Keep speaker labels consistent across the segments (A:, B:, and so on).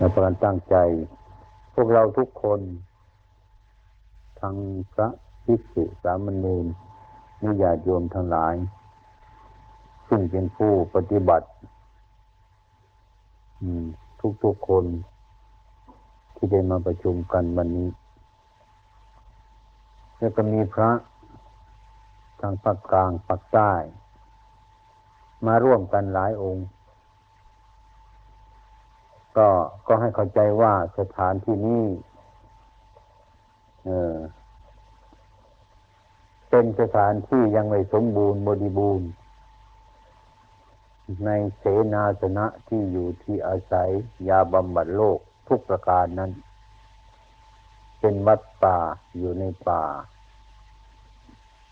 A: ในการตั้งใจ พวกเราทุกคนทั้งพระภิกษุสามเณรนิยาโยมทั้งหลาย ซึ่งเป็นผู้ปฏิบัติทุกๆคนที่ได้มาประชุมกันวันนี้ แล้วก็มีพระทางภาคกลางภาคใต้ มาร่วมกันหลายองค์ ก็ก็ให้เข้าใจว่าสถานที่นี้เออเป็นสถานที่ยังไม่สมบูรณ์บริบูรณ์ ในเสนาสนะที่อยู่ที่อาศัยยาบำบัดโลกทุกประการนั้น เป็นวัดป่าอยู่ในป่า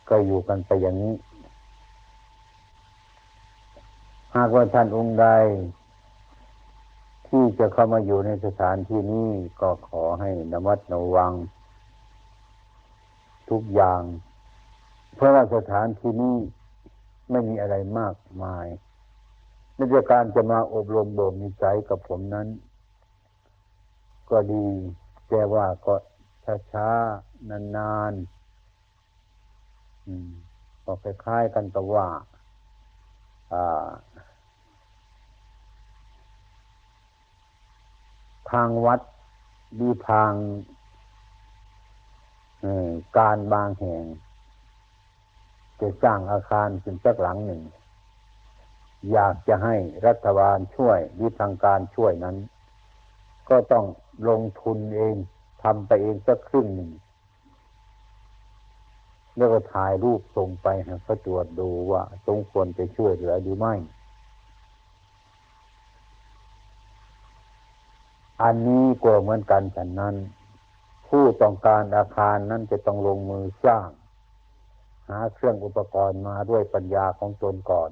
A: ก็อยู่กันไปอย่างนี้ หากว่าท่านองค์ใด ที่จะเข้ามาอยู่ในสถานที่นี้ก็ขอให้นมัดระวัง ทุกอย่าง เพราะว่าสถานที่นี้ไม่มีอะไรมากมายในการจะมาอบรมบ่มนิสัยกับผมนั้น ก็ดีแต่ว่าก็ช้าๆนานๆก็คล้ายๆกันกับว่า ทางวัดดีทางการบางแห่ง จะสร้างอาคารขึ้นสักหลังหนึ่ง อยากจะให้รัฐบาลช่วยวิทางการช่วยนั้น ก็ต้องลงทุนเองทำไปเองสักครึ่งหนึ่งแล้วก็ถ่ายรูปส่งไปให้เขาตรวจดูว่าสมควรจะช่วยเหลือหรือไม่ อันนี้ก็เหมือนกันฉันนั้น ผู้ต้องการอาคารนั้นจะต้องลงมือสร้าง หาเครื่องอุปกรณ์มาด้วยปัญญาของตนก่อน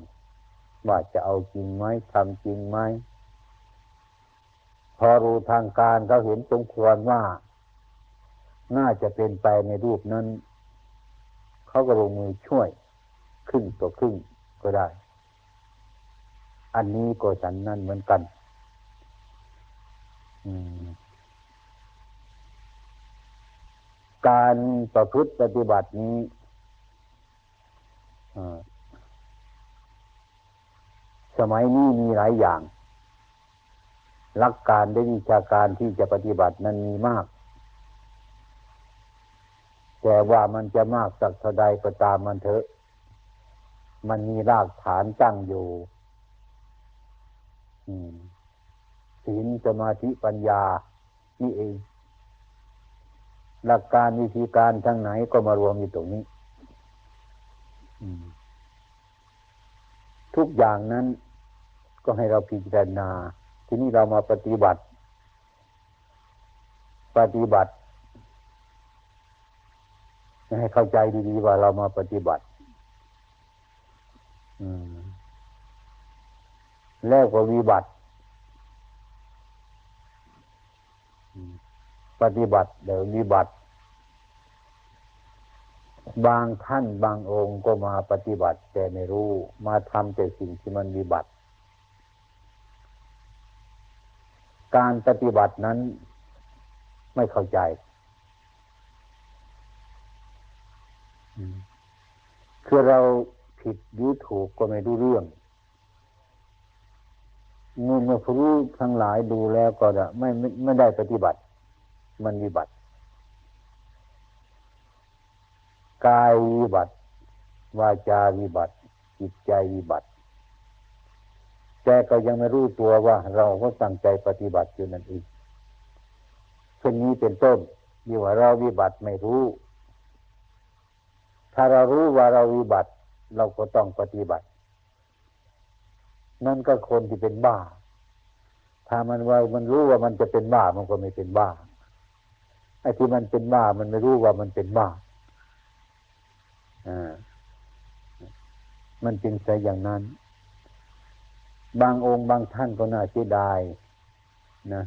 A: ว่าจะเอาจริงไหมทำจริงไหมพอรู้ทางการเขาเห็นสมควรว่า น่าจะเป็นไปในรูปนั้น เขาก็ลงมือช่วยครึ่งต่อครึ่งก็ได้ อันนี้ก็ฉันนั่นเหมือนกัน การประพฤติปฏิบัตินี้สมัยนี้มีหลายอย่าง หลักการได้วิชาการที่จะปฏิบัตินั้นมีมาก แต่ว่ามันจะมากสักเท่าใดก็ตามมันเถอะ มันมีรากฐานตั้งอยู่ ศีลสมาธิปัญญานี่เอง หลักการวิธีการทั้งไหนก็มารวมอยู่ตรงนี้ทุกอย่างนั้นก็ให้เราพิจารณา ทีนี้เรามาปฏิบัติ ปฏิบัติ ให้เข้าใจดีๆว่าเรามาปฏิบัติแล้วก็วิบัติ ปฏิบัติเดี๋ยววิบัติ บางท่านบางองค์ก็มาปฏิบัติ แต่ไม่รู้มาทำแต่สิ่งที่มันวิบัติ การปฏิบัตินั้นไม่เข้าใจ คือเราผิดหรือถูกก็ไม่รู้เรื่องเมื่อผู้ทั้งหลายดูแล้วก็จะไม่ไม่ได้ปฏิบัติ มันวิบัติ กายวิบัติ วาจาวิบัติ จิตใจวิบัติแต่ก็ยังไม่รู้ตัวว่า เราก็ตั้งใจปฏิบัติอยู่นั่นเองเช่นนี้เป็นต้นยี่ว่าเราวิบัติไม่รู้ ถ้าเรารู้ว่าเราวิบัติ เราก็ต้องปฏิบัติ นั่นก็คนที่เป็นบ้า ถ้ามันว่ามันรู้ว่ามันจะเป็นบ้ามันก็ไม่เป็นบ้า ไอ้ที่มันเป็นบ้ามันไม่รู้ว่ามันเป็นบ้าอมันจึงใช่อย่างนั้น บางองค์บางท่านก็น่าเสียดายนะ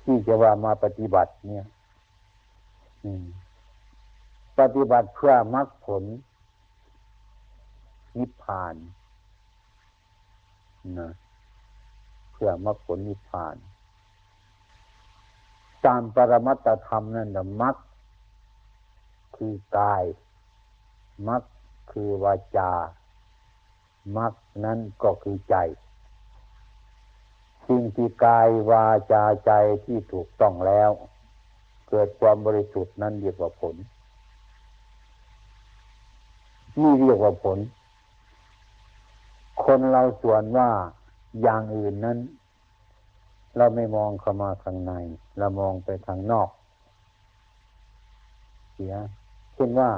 A: ที่จะว่ามาปฏิบัติ เนี่ยปฏิบัติเพื่อมรรคผล นิพพานนะเพื่อมรรคผลนิพพาน ตามปรมัตธรรมนั่นแหละมักคือกายมักคือวาจามักนั้นก็คือใจ สิ่งที่กายวาจาใจที่ถูกต้องแล้ว เกิดความบริสุทธิ์นั้นเรียกว่าผลนี่เรียกว่าผล คนเราส่วนว่าอย่างอื่นนั้น เราไม่มองเข้ามาข้างใน เรามองไปทางนอก เสียเช่นว่า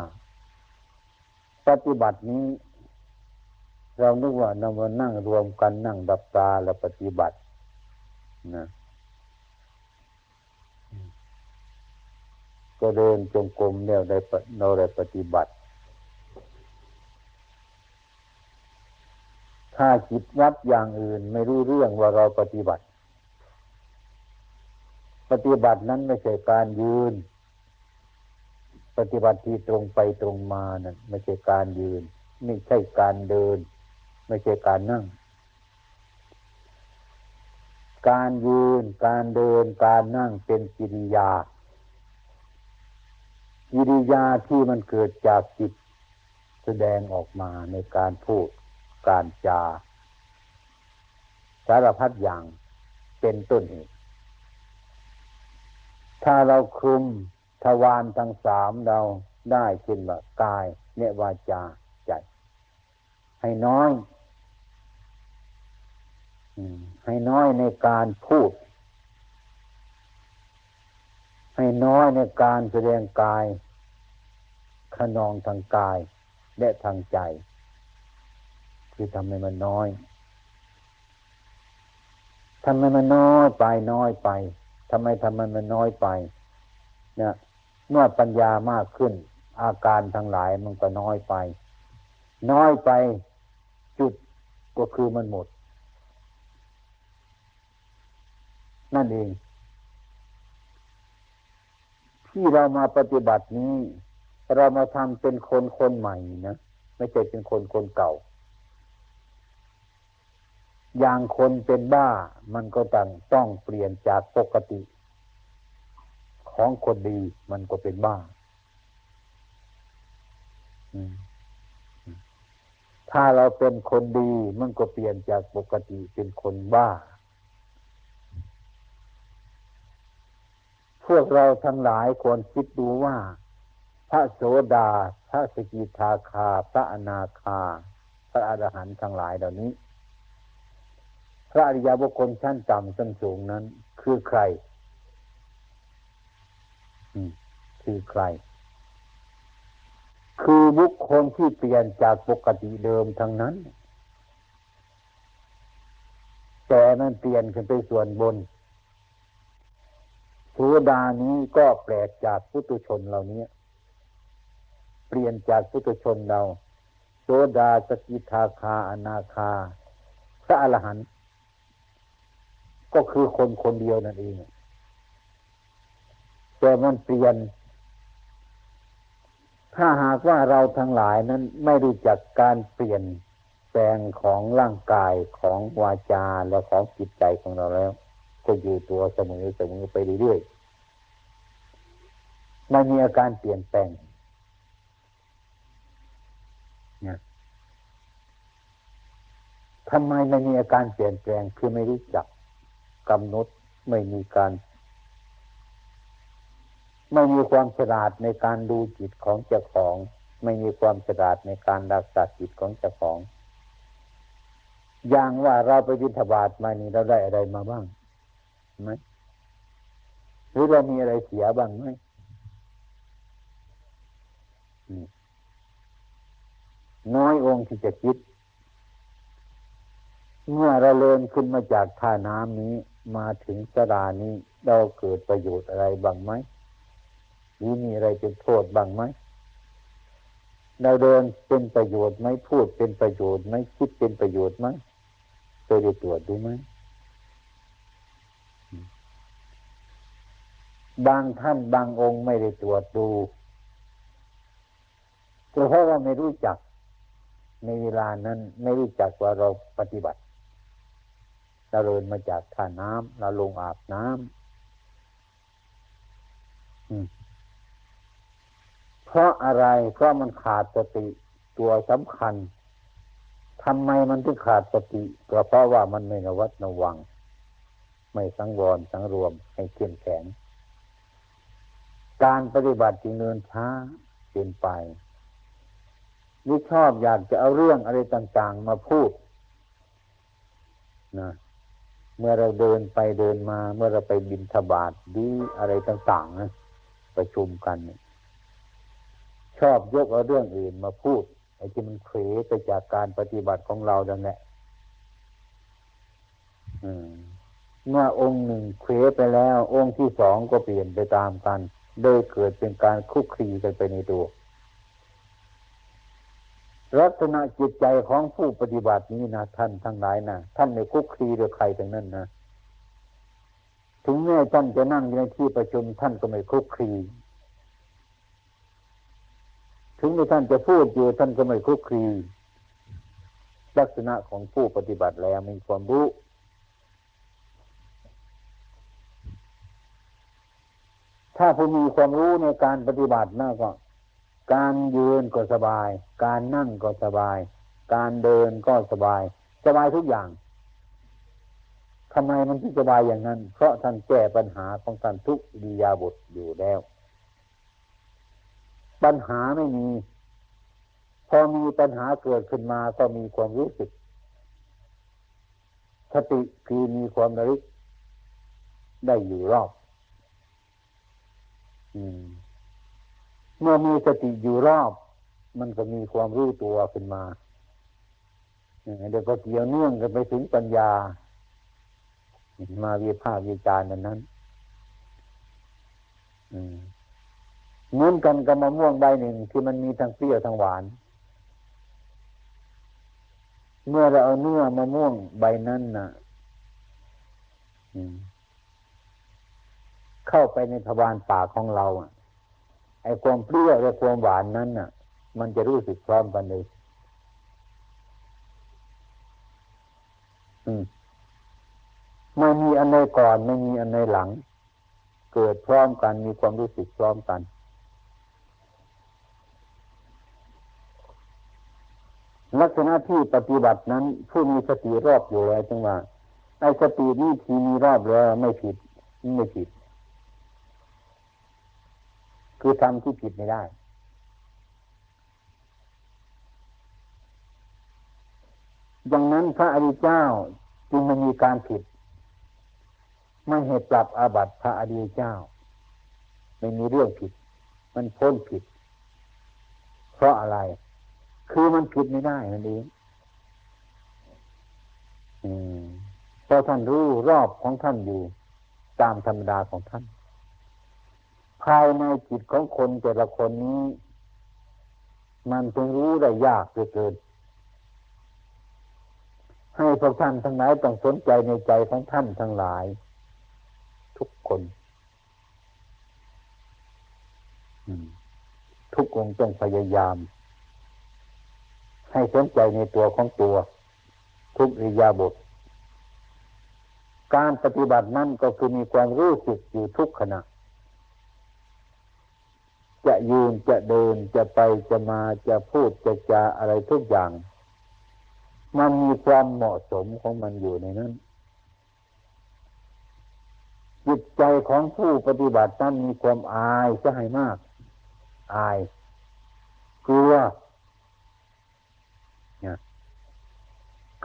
A: ปฏิบัตินี้ เรานึกว่าเรามานั่งรวมกันนั่งดับตาแล้วปฏิบัตินะก็เดินจงกรมเนี่ยได้เราได้ปฏิบัติ ถ้าคิดวัดอย่างอื่นไม่รู้เรื่องว่าเราปฏิบัติ ปฏิบัตินั้นไม่ใช่การยืน ปฏิบัติที่ตรงไปตรงมานั่นไม่ใช่การยืน ไม่ใช่การเดิน ไม่ใช่การนั่ง การยืน การเดิน การนั่งเป็นกิริยากิริยาที่มันเกิดจากจิตแสดงออกมาในการพูด การจา สารพัดอย่างเป็นต้นเหตุ ถ้าเราคุมทวารทั้งสามเราได้เช่นว่ากายเนวาจาใจ ให้น้อยให้น้อยในการพูด ให้น้อยในการแสดงกาย ขนองทางกายและทางใจ คือทำให้มันน้อยทำให้มันน้อยไปน้อยไป ทำไมทำให้มันน้อยไปเนี่ยเมื่อปัญญามากขึ้น อาการทั้งหลายมันก็น้อยไป น้อยไปจุดก็คือมันหมด นั่นเอง ที่เรามาปฏิบัตินี้ เรามาทำเป็นคนคนใหม่นะ ไม่ใช่เป็นคนคนเก่า อย่างคนเป็นบ้ามันก็ต้องต้องเปลี่ยนจากปกติ ของคนดีมันก็เป็นบ้าถ้าเราเป็นคนดีมันก็เปลี่ยนจากปกติเป็นคนบ้า พวกเราทั้งหลายควรคิดดูว่า พระโสดา พระสกิทาคา พระอนาคา พระอรหันต์ทั้งหลายเหล่านี้ ระอริยบุคคลชั้นต่ำชั้นสูงนั้น คือใครคือใคร คือบุคคลที่เปลี่ยนจากปกติเดิมทั้งนั้น แต่มันเปลี่ยนขึ้นไปส่วนบนโสดานี้ก็แปลกจากพุทุชนเหล่านี้ เปลี่ยนจากพุทุชนเราโสดาสกิทาคาอนาคาพระอรหันต์ ก็คือคนคนเดียวนั่นเองแต่มันเปลี่ยน ถ้าหากว่าเราทั้งหลายนั้นไม่รู้จักการเปลี่ยนแปลงของร่างกายของวาจาและของจิตใจของเราแล้ว ก็อยู่ตัวเสมอเสมอไปเรื่อยๆไม่มีอาการเปลี่ยนแปลงทำไมไม่มีอาการเปลี่ยนแปลงคือไม่รู้จัก กำหนดไม่มีการ ไม่มีความฉลาดในการดูจิตของเจ้าของ ไม่มีความฉลาดในการรักษาจิตของเจ้าของ อย่างว่าเราไปยินทบาทมานี่เราได้อะไรมาบ้างไหมหรือเรามีอะไรเสียบ้างไหมน้อยองค์ที่จะคิด เมื่อเราเลินขึ้นมาจากท่าน้ำนี้ มาถึงสรานี้เราเกิดประโยชน์อะไรบ้างไหมหรือมีอะไรเป็นโทษบ้างไหมเราเดินเป็นประโยชน์ไหมพูดเป็นประโยชน์ไหมคิดเป็นประโยชน์ไหมเคยได้ตรวจดูไหมบางท่านบางองค์ไม่ได้ตรวจดูเพราะว่าไม่รู้จักในเวลานั้น ไม่รู้จักว่าเราปฏิบัติ เราเดินมาจากท่าน้ำเราลงอาบน้ำเพราะอะไรเพราะมันขาดสติตัวสำคัญทำไมมันถึงขาดสติก็เพราะว่ามันไม่นวัดนวัง ไม่สังวรสังรวมให้เข้มแข็งการปฏิบัติจึงเนินช้าเป็นไปนี่ชอบอยากจะเอาเรื่องอะไรต่าง ๆ มาพูดนะ เมื่อเราเดินไปเดินมา เมื่อเราไปบินทบาทดีอะไรต่างๆนะประชุมกันชอบยกเอาเรื่องอื่นมาพูดไอ้ที่มันเขวไปจากการปฏิบัติของเราดังนั้นเมื่อองค์หนึ่งเขวไปแล้ว องค์ที่สองก็เปลี่ยนไปตามกัน โดยเกิดเป็นการคุกคีกันไปในตัว ลักษณะจิตใจของผู้ปฏิบัตินี้นะท่านทั้งหลายนะท่านไม่คุกคีหรือใครทั้งนั้นนะถึงแม้ท่านจะนั่งอยู่ในที่ประชุมท่านก็ไม่คุกคีถึงแม้ท่านจะพูดอยู่ท่านก็ไม่คุกคีลักษณะของผู้ปฏิบัติแล้วมีความรู้ถ้าผู้มีความรู้ในการปฏิบัติน่าก็ การยืนก็สบาย การนั่งก็สบาย การเดินก็สบาย สบายทุกอย่างทำไมมันถึงสบายอย่างนั้น เพราะท่านแก้ปัญหาของท่านทุกดียาบทอยู่แล้ว ปัญหาไม่มี พอมีปัญหาเกิดขึ้นมาก็มีความรู้สึกสติคือมีความระลึกได้อยู่รอบ อืม เมื่อมีสติอยู่รอบ มันก็มีความรู้ตัวขึ้นมาเดี๋ยวก็เกี่ยวเนื่องกันไปถึงปัญญา มาวิภาควิจารณ์นั้นนั้นเหมือนกันกับมะม่วงใบหนึ่งที่มันมีทั้งเปรี้ยวทั้งหวาน เมื่อเราเอาเนื้อมะม่วงใบนั้นนะ่ะเข้าไปในทวารปากของเราอะ ไอ้ความเปรี้ยวและความหวานนั้นน่ะ มันจะรู้สึกพร้อมกันเลยไม่มีอันใดก่อนไม่มีอันใดหลัง เกิดพร้อมกันมีความรู้สึกพร้อมกัน ลักษณะที่ปฏิบัตินั้น ผู้มีสติรอบอยู่แล้วจังว่าไอ้สตินี่ทีมีรอบแล้วไม่ผิดไม่ผิด คือทำที่ผิดไม่ได้ ดังนั้นพระอริยเจ้าจึงไม่มีการผิด ไม่เหตุปรับอาบัติพระอริยเจ้า ไม่มีเรื่องผิด มันพ้นผิด เพราะอะไร คือมันผิดไม่ได้นั่นเองเพราะท่านรู้รอบของท่านอยู่ ตามธรรมดาของท่าน ภายในจิตของคนแต่ละคนนี้ มันจึงรู้ได้ยากเหลือเกิน ให้พวกท่านทั้งหลายต้องสนใจในใจของท่านทั้งหลาย ทุกคนทุกองต้องพยายาม ให้สนใจในตัวของตัว ทุกอิยาบท การปฏิบัตินั่นก็คือมีความรู้สึกอยู่ทุกขณะ จะยืนจะเดินจะไปจะมาจะพูดจะจาอะไรทุกอย่าง มันมีความเหมาะสมของมันอยู่ในนั้นจิตใจของผู้ปฏิบัตินั้นมีความอายจะให้มาก อายกลัว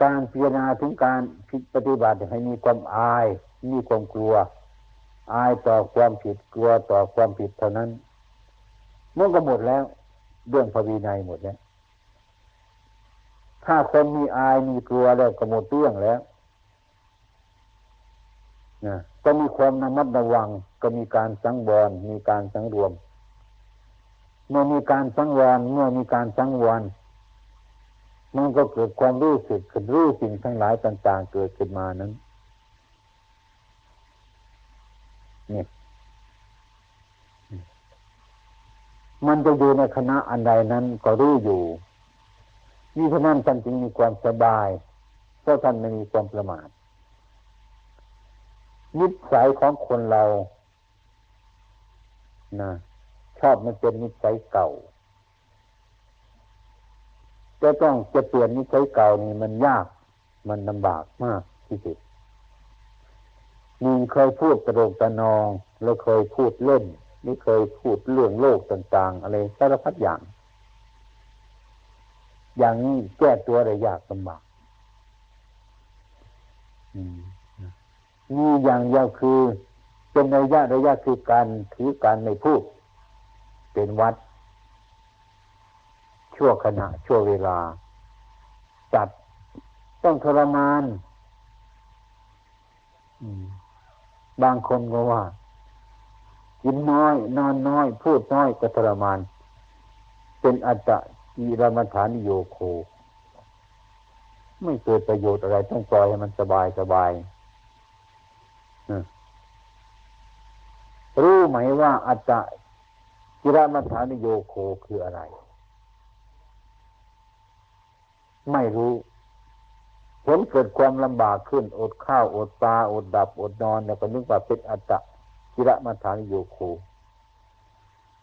A: การพิจารณาถึงการปฏิบัติให้มีความอาย มีความกลัว อายต่อความผิดกลัวต่อความผิดเท่านั้น มันก็หมดแล้ว เรื่องพระวินัยหมดแล้ว ถ้าคนมีอายมีกลัวแล้วก็หมดเรื่องแล้วนะก็มีความระมัดระวัง ก็มีการสังวรมีการสังรวม เมื่อมีการสังวรเมื่อมีการสังวรมันก็เกิดความรู้สึกขึ้นรู้สิ่งทั้งหลายต่าง ๆ เกิดขึ้นมานั้นนี่ มันจะอยู่ในคณะอันใดนั้นก็รู้อยู่นี่เพรานั้นท่านจึงมีความสบาย เพราะท่านไม่มีความประมาทนิสัยของคนเรานะชอบมันเป็นนิสัยเก่าจะต้องจะเปลี่ยนนิสัยเก่านี่มันยาก มันลำบากมากที่สุดมีเคยพูดตรงตะนอง แล้วเคยพูดเล่น นี่เคยพูดเรื่องโลกต่างๆ อะไรสารพัดอย่าง อย่างนี้แก้ตัวอะไรยากลำบากนี่อย่างเดียวคือ เป็นระยะระยะคือการถือการไม่พูด เป็นวัด ชั่วขณะ ชั่วเวลา จัดต้องทรมานบางคนก็ว่า กินน้อย นอนน้อย พูดน้อยก็ทรมาน เป็นอัตตะกีรมฐานโยโค ไม่เกิดประโยชน์อะไรต้องปล่อยให้มันสบายสบายรู้ไหมว่าอัตตะกิรมฐานโยโคคืออะไร ไม่รู้ผลเกิดความลำบากขึ้น อดข้าว อดปลา อดดับ อดนอน แล้วก็นึกว่าเป็นอัตตะ กิรมัฐานโยโค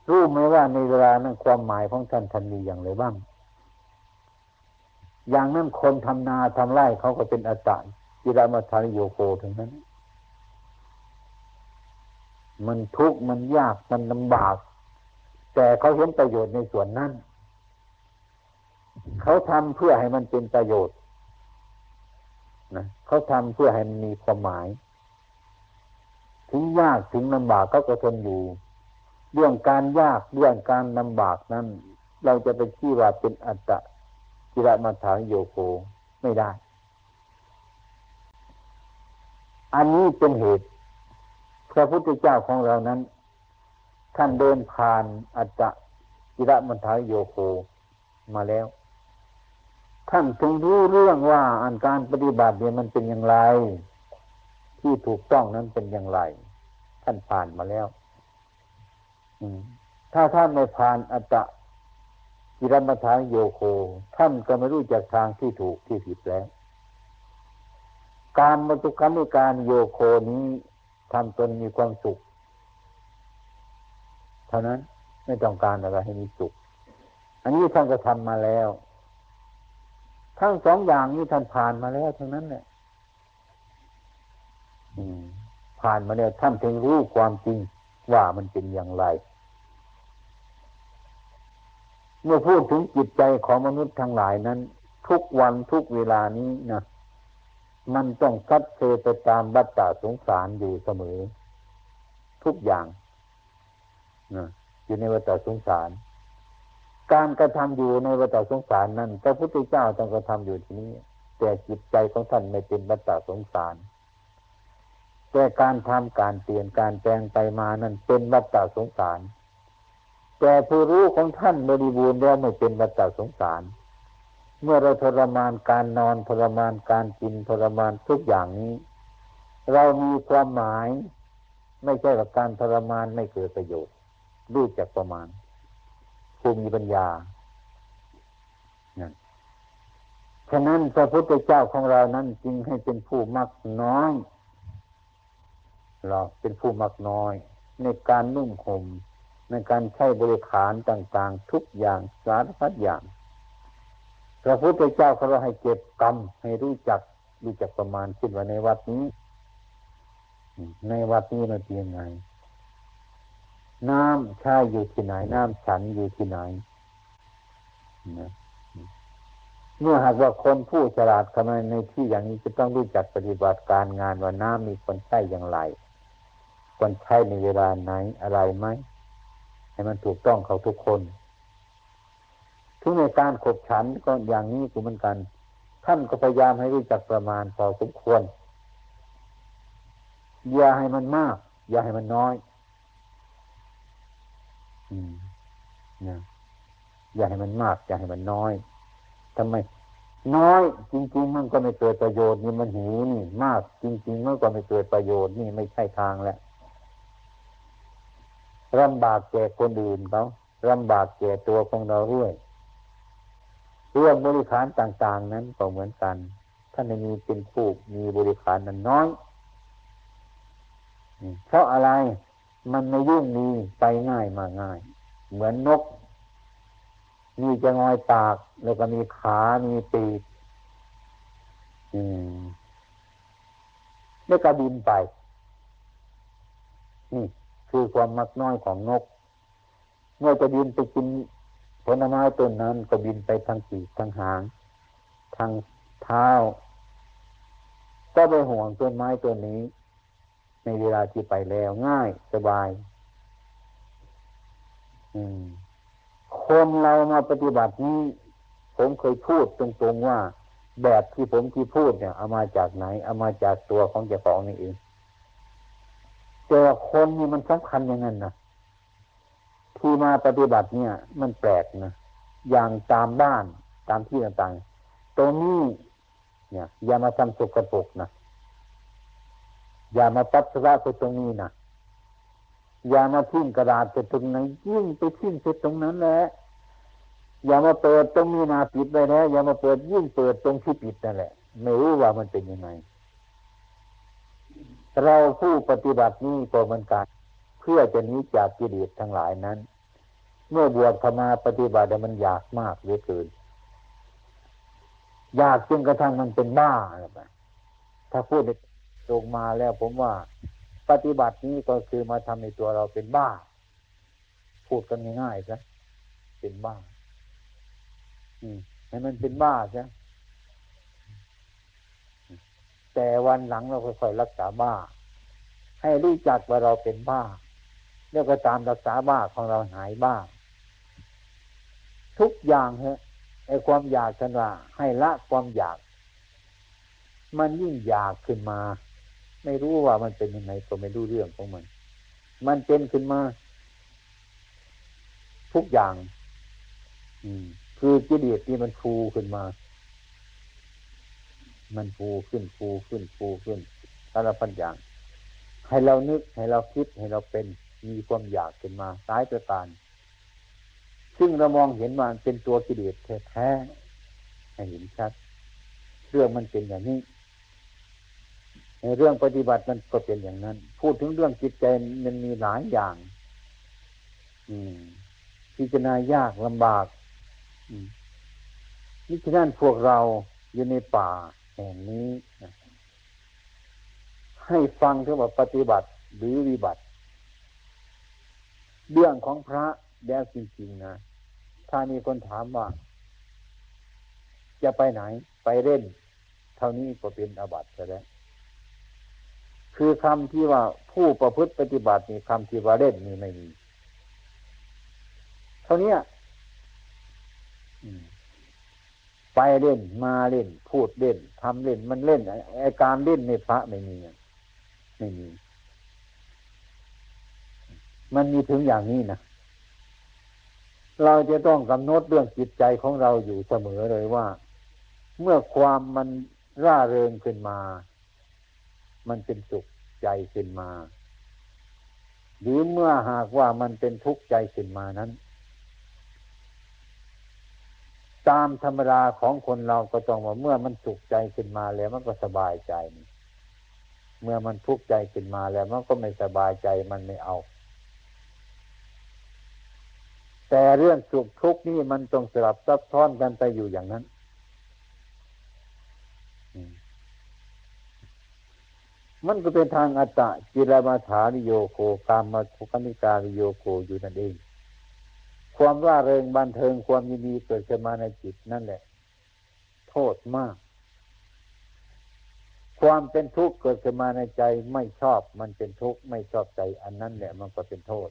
A: รู้ไหมว่าในเวลานั้นความหมายของท่านท่านมีอย่างไรบ้าง อย่างนั้นคนทำนาทำไร่เขาก็เป็นอัตตะกิรมัฐานโยโคถึงนั้น มันทุกข์มันยากมันลำบาก แต่เขาเห็นประโยชน์ในส่วนนั้น เขาทำเพื่อให้มันเป็นประโยชน์นะเขาทำเพื่อให้มันมีความหมาย ถึงยากถึงลำบากเขาก็ทนอยู่ เรื่องการยากเรื่องการลำบากนั้น เราจะไปชี้ว่าเป็นอัตตะกิรมาถาโยโกไม่ได้ อันนี้เป็นเหตุ พระพุทธเจ้าของเรานั้น ท่านเดินผ่านอัตตะกิรมัถาโยโกมาแล้ว ท่านจึงรู้เรื่องว่าอันการปฏิบัติเนี่ยมันเป็นอย่างไร ที่ถูกต้องนั้นเป็นอย่างไร ท่านผ่านมาแล้วถ้าท่านไม่ผ่านอัตตะกิรมฐานโยโค ท่านก็ไม่รู้จักทางที่ถูกที่ผิดแล้ว การมตุคันในการโยโคนี้ทำตนมีความสุข เท่านั้นไม่ต้องการอะไรให้มีสุข อันนี้ท่านก็ทำมาแล้ว ทั้งสองอย่างนี้ท่านผ่านมาแล้วทั้งนั้นเนี่ย ผ่านมาแล้วท่านถึงรู้ความจริงว่ามันเป็นอย่างไร เมื่อพูดถึงจิตใจของมนุษย์ทั้งหลายนั้น ทุกวันทุกเวลานี้นะมันต้องคัดเซไปตามบัตตาสงสารอยู่เสมอ ทุกอย่างนะอยู่ในวัฏสงสาร การกระทำอยู่ในวัฏสงสารนั้นพระพุทธเจ้าต้องกระทำอยู่ที่นี้ แต่จิตใจของท่านไม่เป็นวัฏสงสาร แต่การทำการเปลี่ยนการแปลงไปมานั้นเป็นวัฏสงสาร แต่ผู้รู้ของท่านบริบูรณ์แล้วไม่เป็นวัฏสงสาร เมื่อเราทรมานการนอนทรมานการกินทรมานทุกอย่างนี้ เรามีความหมาย ไม่ใช่ว่าการทรมานไม่เกิดประโยชน์รู้จักประมาณผู้มีปัญญาฉะนั้นพระพุทธเจ้าของเรานั้นจึงให้เป็นผู้มักน้อย เราเป็นผู้มักน้อย ในการนุ่งห่มในการใช้บริขารต่างๆ ทุกอย่างสารพัดอย่างพระพุทธเจ้าเขาเราให้เก็บกรรมให้รู้จักรู้จักประมาณคิดว่าในวัดนี้ ในวัดนี้เราเป็นยังไง น้ำใช้อยู่ที่ไหน น้ำฉันอยู่ที่ไหนนะเมื่อหากว่าคนผู้ฉลาดเข้ามาในที่อย่างนี้จะต้องรู้จักปฏิบัติการงานว่าน้ำมีคนใช้อย่างไร คนใช้ในเวลาไหนอะไรไหมให้มันถูกต้องเขาทุกคน ทุกในการขบฉันก็อย่างนี้ก็เหมือนกัน ท่านก็พยายามให้รู้จักประมาณพอสมควร อย่าให้มันมาก อย่าให้มันน้อย อืมนะอย่าให้มันมาก อย่าให้มันน้อยทำไม น้อย จริง ๆ มันก็ไม่เกิดประโยชน์นี่มันหิวนี่ มาก จริง ๆ มันก็ไม่เกิดประโยชน์นี่ไม่ใช่ทางแล้ว ลำบากแก่คนอื่นเขาลำบากแก่ตัวของเราด้วยเรื่องบริขารต่าง ๆ นั้นก็เหมือนกันท่านมีเป็นผู้มีบริขารนั้นน้อยเพราะอะไรมันไม่ยุ่งมีไปง่ายมาง่าย เหมือนนก มีจะงอยปาก แล้วก็มีขามีปีกแล้วก็บินไปนี่ คือความมักน้อยของนก เมื่อจะบินไปกินผลไม้ต้นนั้นก็บินไปทางปีกทางหาง ทางเท้าก็ไปห่วงต้นไม้ต้นนี้ ในเวลาที่ไปแล้วง่ายสบาย อืมคนเรามาปฏิบัตินี้ ผมเคยพูดตรงๆว่า แบบที่ผมที่พูดเนี่ยเอามาจากไหนเอามาจากตัวของเจ้าของนี่เอง แต่คนนี่มันสำคัญอย่างนั้นนะที่มาปฏิบัติเนี่ย มันแปลกนะอย่างตามบ้านตามที่ต่างๆตรงนี้เนี่ย อย่ามาทำสกปรกนะอย่ามาปัสสาวะไปตรงนี้นะอย่ามาทิ้งกระดาษไปตรงไหนยิ่งไปทิ้งไปตรงนั้นแหละอย่ามาเปิดตรงนี้นาปิดไปแล้วอย่ามาเปิดยิ่งเปิดตรงที่ปิดนั่นแหละ ไม่รู้ว่ามันเป็นยังไง เราผู้ปฏิบัตินี้ก็เหมือนกันเพื่อจะนี้จากกิเลสทั้งหลายนั้น เมื่อบวชเข้ามาปฏิบัติมันอยากมากเหลือเกินอยากจนกระทั่งมันเป็นบ้าอะไรถ้าพูดตรงมาแล้วผมว่า ปฏิบัตินี้ก็คือมาทำในตัวเราเป็นบ้า พูดกันง่ายๆซะเป็นบ้า อืมให้มันเป็นบ้าซะ แต่วันหลังเราค่อยๆรักษาบ้า ให้รู้จักว่าเราเป็นบ้า แล้วก็ตามรักษาบ้าของเราหายบ้า ทุกอย่างฮะไอความอยากกันว่าให้ละความอยาก มันยิ่งอยากขึ้นมา ไม่รู้ว่ามันเป็นยังไงก็ไม่รู้เรื่องของมัน มันเป็นขึ้นมา ทุกอย่าง อืม คือจิตเดียที่มันฟูขึ้นมา มันฟูขึ้นฟูขึ้นฟูขึ้นสารพันอย่าง ให้เรานึกให้เราคิดให้เราเป็นมีความอยากขึ้นมาสายประการซึ่งเรามองเห็นว่าเป็นตัวกิเลสแท้ๆให้เห็นชัดเรื่องมันเป็นอย่างนี้ในเรื่องปฏิบัติมันก็เป็นอย่างนั้น พูดถึงเรื่องจิตใจมันมีหลายอย่าง อืมพิจารณายากลำบากนี่ฉะนั้นพวกเราอยู่ในป่า แห่งนี้ให้ฟังถึงว่าปฏิบัติหรือวิบัติ เรื่องของพระแล้วจริงๆนะถ้ามีคนถามว่า จะไปไหน ไปเล่น เท่านี้ก็เป็นอบัติแล้วคือคำที่ว่าผู้ประพฤติปฏิบัตินี่คำที่ว่าเล่นนี่ไม่มี เท่านี้อืม ไปเล่นมาเล่น พูดเล่นทำเล่น มันเล่นไอการเล่นในพระไม่มีไม่มี มันมีถึงอย่างนี้นะเราจะต้องกำหนดเรื่องจิตใจของเราอยู่เสมอเลยว่า เมื่อความมันร่าเริงขึ้นมา มันเป็นสุขใจขึ้นมา หรือเมื่อหากว่ามันเป็นทุกข์ใจขึ้นมานั้น ตามธรรมดาของคนเราก็ต้องว่าเมื่อมันสุขใจขึ้นมาแล้วมันก็สบายใจ เมื่อมันทุกข์ใจขึ้นมาแล้วมันก็ไม่สบายใจมันไม่เอา แต่เรื่องสุขทุกข์นี่มันต้องสลับซับซ้อนกันไปอยู่อย่างนั้นมันก็เป็นทางอัตตะจิรมาฐานิโยโคกามมาทุกนิการิโยโคอยู่นั่นเอง ความร่าเริงบันเทิงความยินดีเกิดขึ้นมาในจิตนั่นแหละ โทษมาก ความเป็นทุกข์เกิดขึ้นมาในใจไม่ชอบมันเป็นทุกข์ไม่ชอบใจ อันนั้นแหละมันก็เป็นโทษ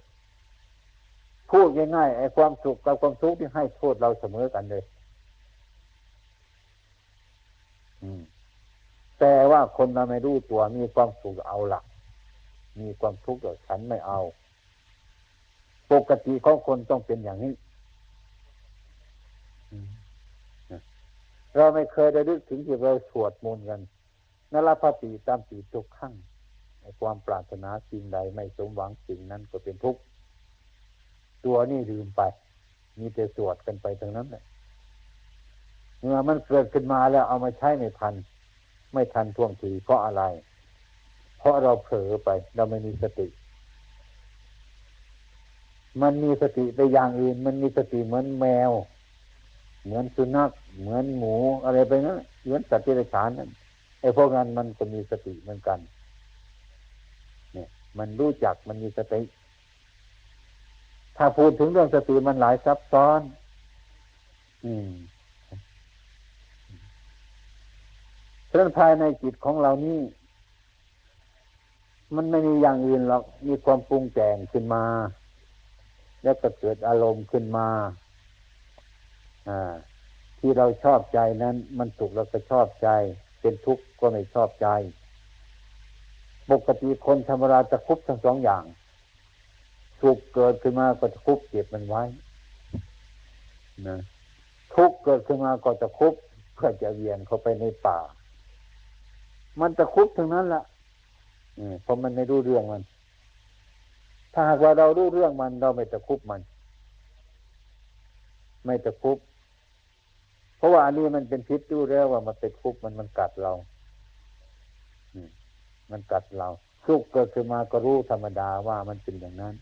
A: พูดง่ายๆไอ้ความสุขกับความทุกข์ที่ให้โทษเราเสมอกันเลยแต่ว่าคนเราไม่รู้ตัวมีความสุขเอาหลัก มีความทุกข์ฉันไม่เอา ปกติของคนต้องเป็นอย่างนี้ เราไม่เคยได้ลึกถึงที่เราสวดมนต์กันนรพติตามปีทุกขั้งความปรารถนาสิ่งใดไม่สมหวังสิ่งนั้นก็เป็นทุกข์ตัวนี่ลืมไป มีแต่สวดกันไปทั้งนั้นเลยเมื่อมันเกิดขึ้นมาแล้วเอามาใช้ไม่ทัน ไม่ทันท่วงทีเพราะอะไร เพราะเราเผลอไป เราไม่มีสติ มันมีสติไปอย่างอื่น มันมีสติเหมือนแมว เหมือนสุนัขเหมือนหมูอะไรไปนั้นเหมือนสัตว์ที่ไรฉานนั่นไอ้พวกนั้นมันก็มีสติเหมือนกัน เนี่ย มันรู้จักมันมีสติ ถ้าพูดถึงเรื่องสติมันหลายซับซ้อน อืมเรื่องภายในจิตของเรานี่มันไม่มีอย่างอื่นหรอก มีความปรุงแต่งขึ้นมา แล้วก็เกิดอารมณ์ขึ้นมาที่เราชอบใจนั้น มันสุขเราก็ชอบใจ เป็นทุกข์ก็ไม่ชอบใจ ปกติคนธรรมดาจะคุบทั้งสองอย่าง สุขเกิดขึ้นมาก็จะคุบเก็บมันไว้นะทุกข์เกิดขึ้นมาก็จะคุบเพื่อจะเวียนเข้าไปในป่า มันจะคุบทั้งนั้นละ่ะเพราะมันไม่รู้เรื่องมัน ถ้าหากว่าเรารู้เรื่องมันเราไม่ตะคุบมัน ไม่ตะคุบ เพราะว่าอันนี้มันเป็นพิษรู้แล้วว่ามันเป็นคุบมันมันกัดเรามันกัดเราทุกเกิดขึ้นมาก็รู้ธรรมดาว่ามันเป็นอย่างนั้น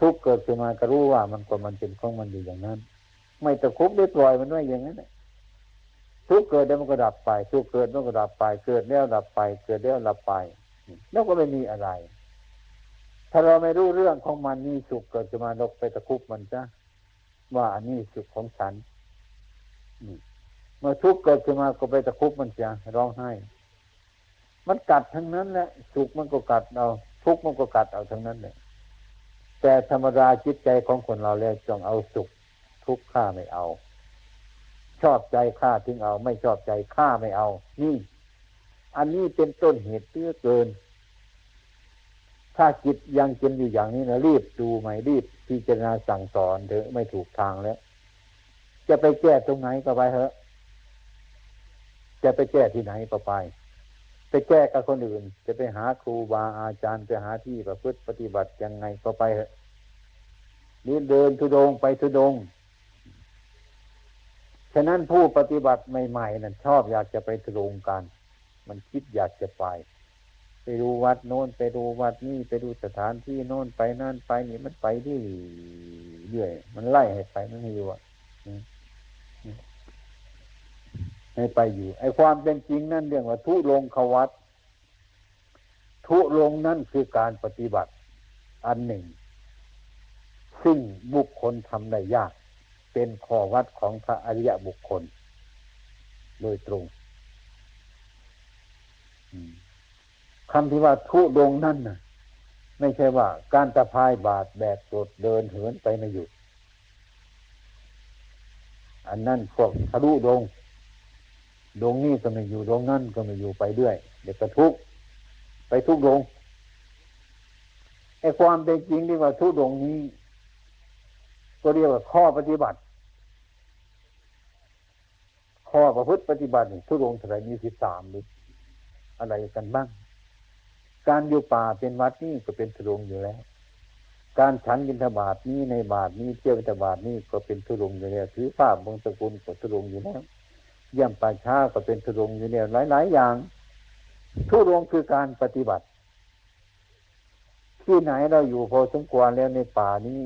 A: ทุกเกิดขึ้นมาก็รู้ว่ามันก็มันเป็นของมันอยู่อย่างนั้น ไม่ตะคุบได้ปล่อยมันไว้อย่างนั้นทุกเกิดแล้วมันก็ดับไป ทุกเกิดมันก็ดับไป เกิดแล้วดับไป เกิดแล้วดับไป แล้วก็ไม่มีอะไร ถ้าเราไม่รู้เรื่องของมันนี่สุขเกิดจะมาลกไปตะคุบมันจ้ะว่าอันนี้สุขของฉันเมื่อทุกข์เกิดขึ้นมาก็ไปตะคุบมันจะร้องไห้ มันกัดทั้งนั้นแหละสุขมันก็กัดเอาทุกข์มันก็กัดเอาทั้งนั้นเลยแต่ธรรมดาจิตใจของคนเราแล้วจงเอาสุข ทุกข์ฆ่าไม่เอา ชอบใจฆ่าทิ้งเอา ไม่ชอบใจฆ่าไม่เอา นี่ อันนี้เป็นต้นเหตุเตื้อเกิน ถ้าจิตยังเป็นอยู่อย่างนี้นะรีบดูไหมรีบพิจารณาสั่งสอนเถอะไม่ถูกทางแล้ว จะไปแก้ตรงไหนก็ไปเถอะ จะไปแก้ที่ไหนก็ไป ไปแก้กับคนอื่น จะไปหาครูบาอาจารย์ไปหาที่ประพฤติปฏิบัติยังไงก็ไปเถอะนี่เดินทุดงไปทุดงฉะนั้นผู้ปฏิบัติใหม่ๆนั่นชอบอยากจะไปทุดงกัน มันคิดอยากจะไป ไปดูวัดโน้นไปดูวัดนี่ไปดูสถานที่โน้นไปนั่นไปนี่มันไปที่เรื่อยมันไล่ให้ไปมันไม่อยู่อะให้ไปอยู่ ไอ้ความเป็นจริงนั่นเรื่องว่าทุลงขวัตทุลงนั่นคือการปฏิบัติ อันหนึ่ง ซึ่งบุคคลทำได้ยาก เป็นข้อวัดของพระอริยบุคคล โดยตรง คำที่ว่าทุดงนั่นน่ะ ไม่ใช่ว่า การตะพายบาดแบกตดเดินเหินไปไม่หยุด อันนั้นพวกทะลุดง ดงนี้ก็ไม่อยู่ดงนั่นก็ไม่อยู่ไปเรื่อยเดี๋ยวก็ทุกไปทุกดงไอ้ความเป็นจริงที่ว่าทุกดงนี้ ก็เรียกว่าข้อปฏิบัติ ข้อประพฤติปฏิบัติทุกดงเท่าไรมีสิบสามหรืออะไรกันบ้าง การอยู่ป่าเป็นวัดนี่ก็เป็นทุรงอยู่แล้ว การฉันบิณฑบาตนี้ในบาทนี้เที่ยวบิณฑบาตนี้ก็เป็นทุรงอยู่แล้วถือผ้าบงสกุลก็ทุรงอยู่แล้วเยี่ยมป่าช้าก็เป็นทุรงอยู่แล้วหลาย ๆ อย่าง ทุรงคือการปฏิบัติ ที่ไหนเราอยู่พอสมควรแล้วในป่านี้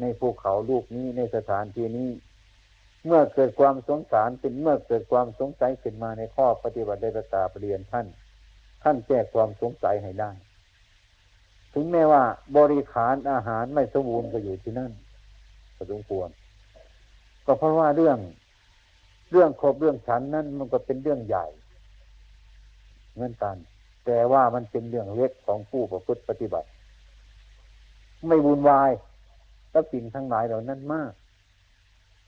A: ในภูเขาลูกนี้ในสถานที่นี้เมื่อเกิดความสงสารเป็นเมื่อเกิดความสงสัยขึ้นมาในข้อปฏิบัติได้ประกาศเรียนท่าน ท่านแก้ความสงสัยให้ได้ ถึงแม้ว่าบริขารอาหารไม่สมบูรณ์ก็อยู่ที่นั่นก็สมควรก็เพราะว่าเรื่องเรื่องครบเรื่องฉันนั้นมันก็เป็นเรื่องใหญ่เหมือนกัน แต่ว่ามันเป็นเรื่องเล็กของผู้ประพฤติปฏิบัติ ไม่วุ่นวายแล้วสิ่งทั้งหลายเหล่านั้นมาก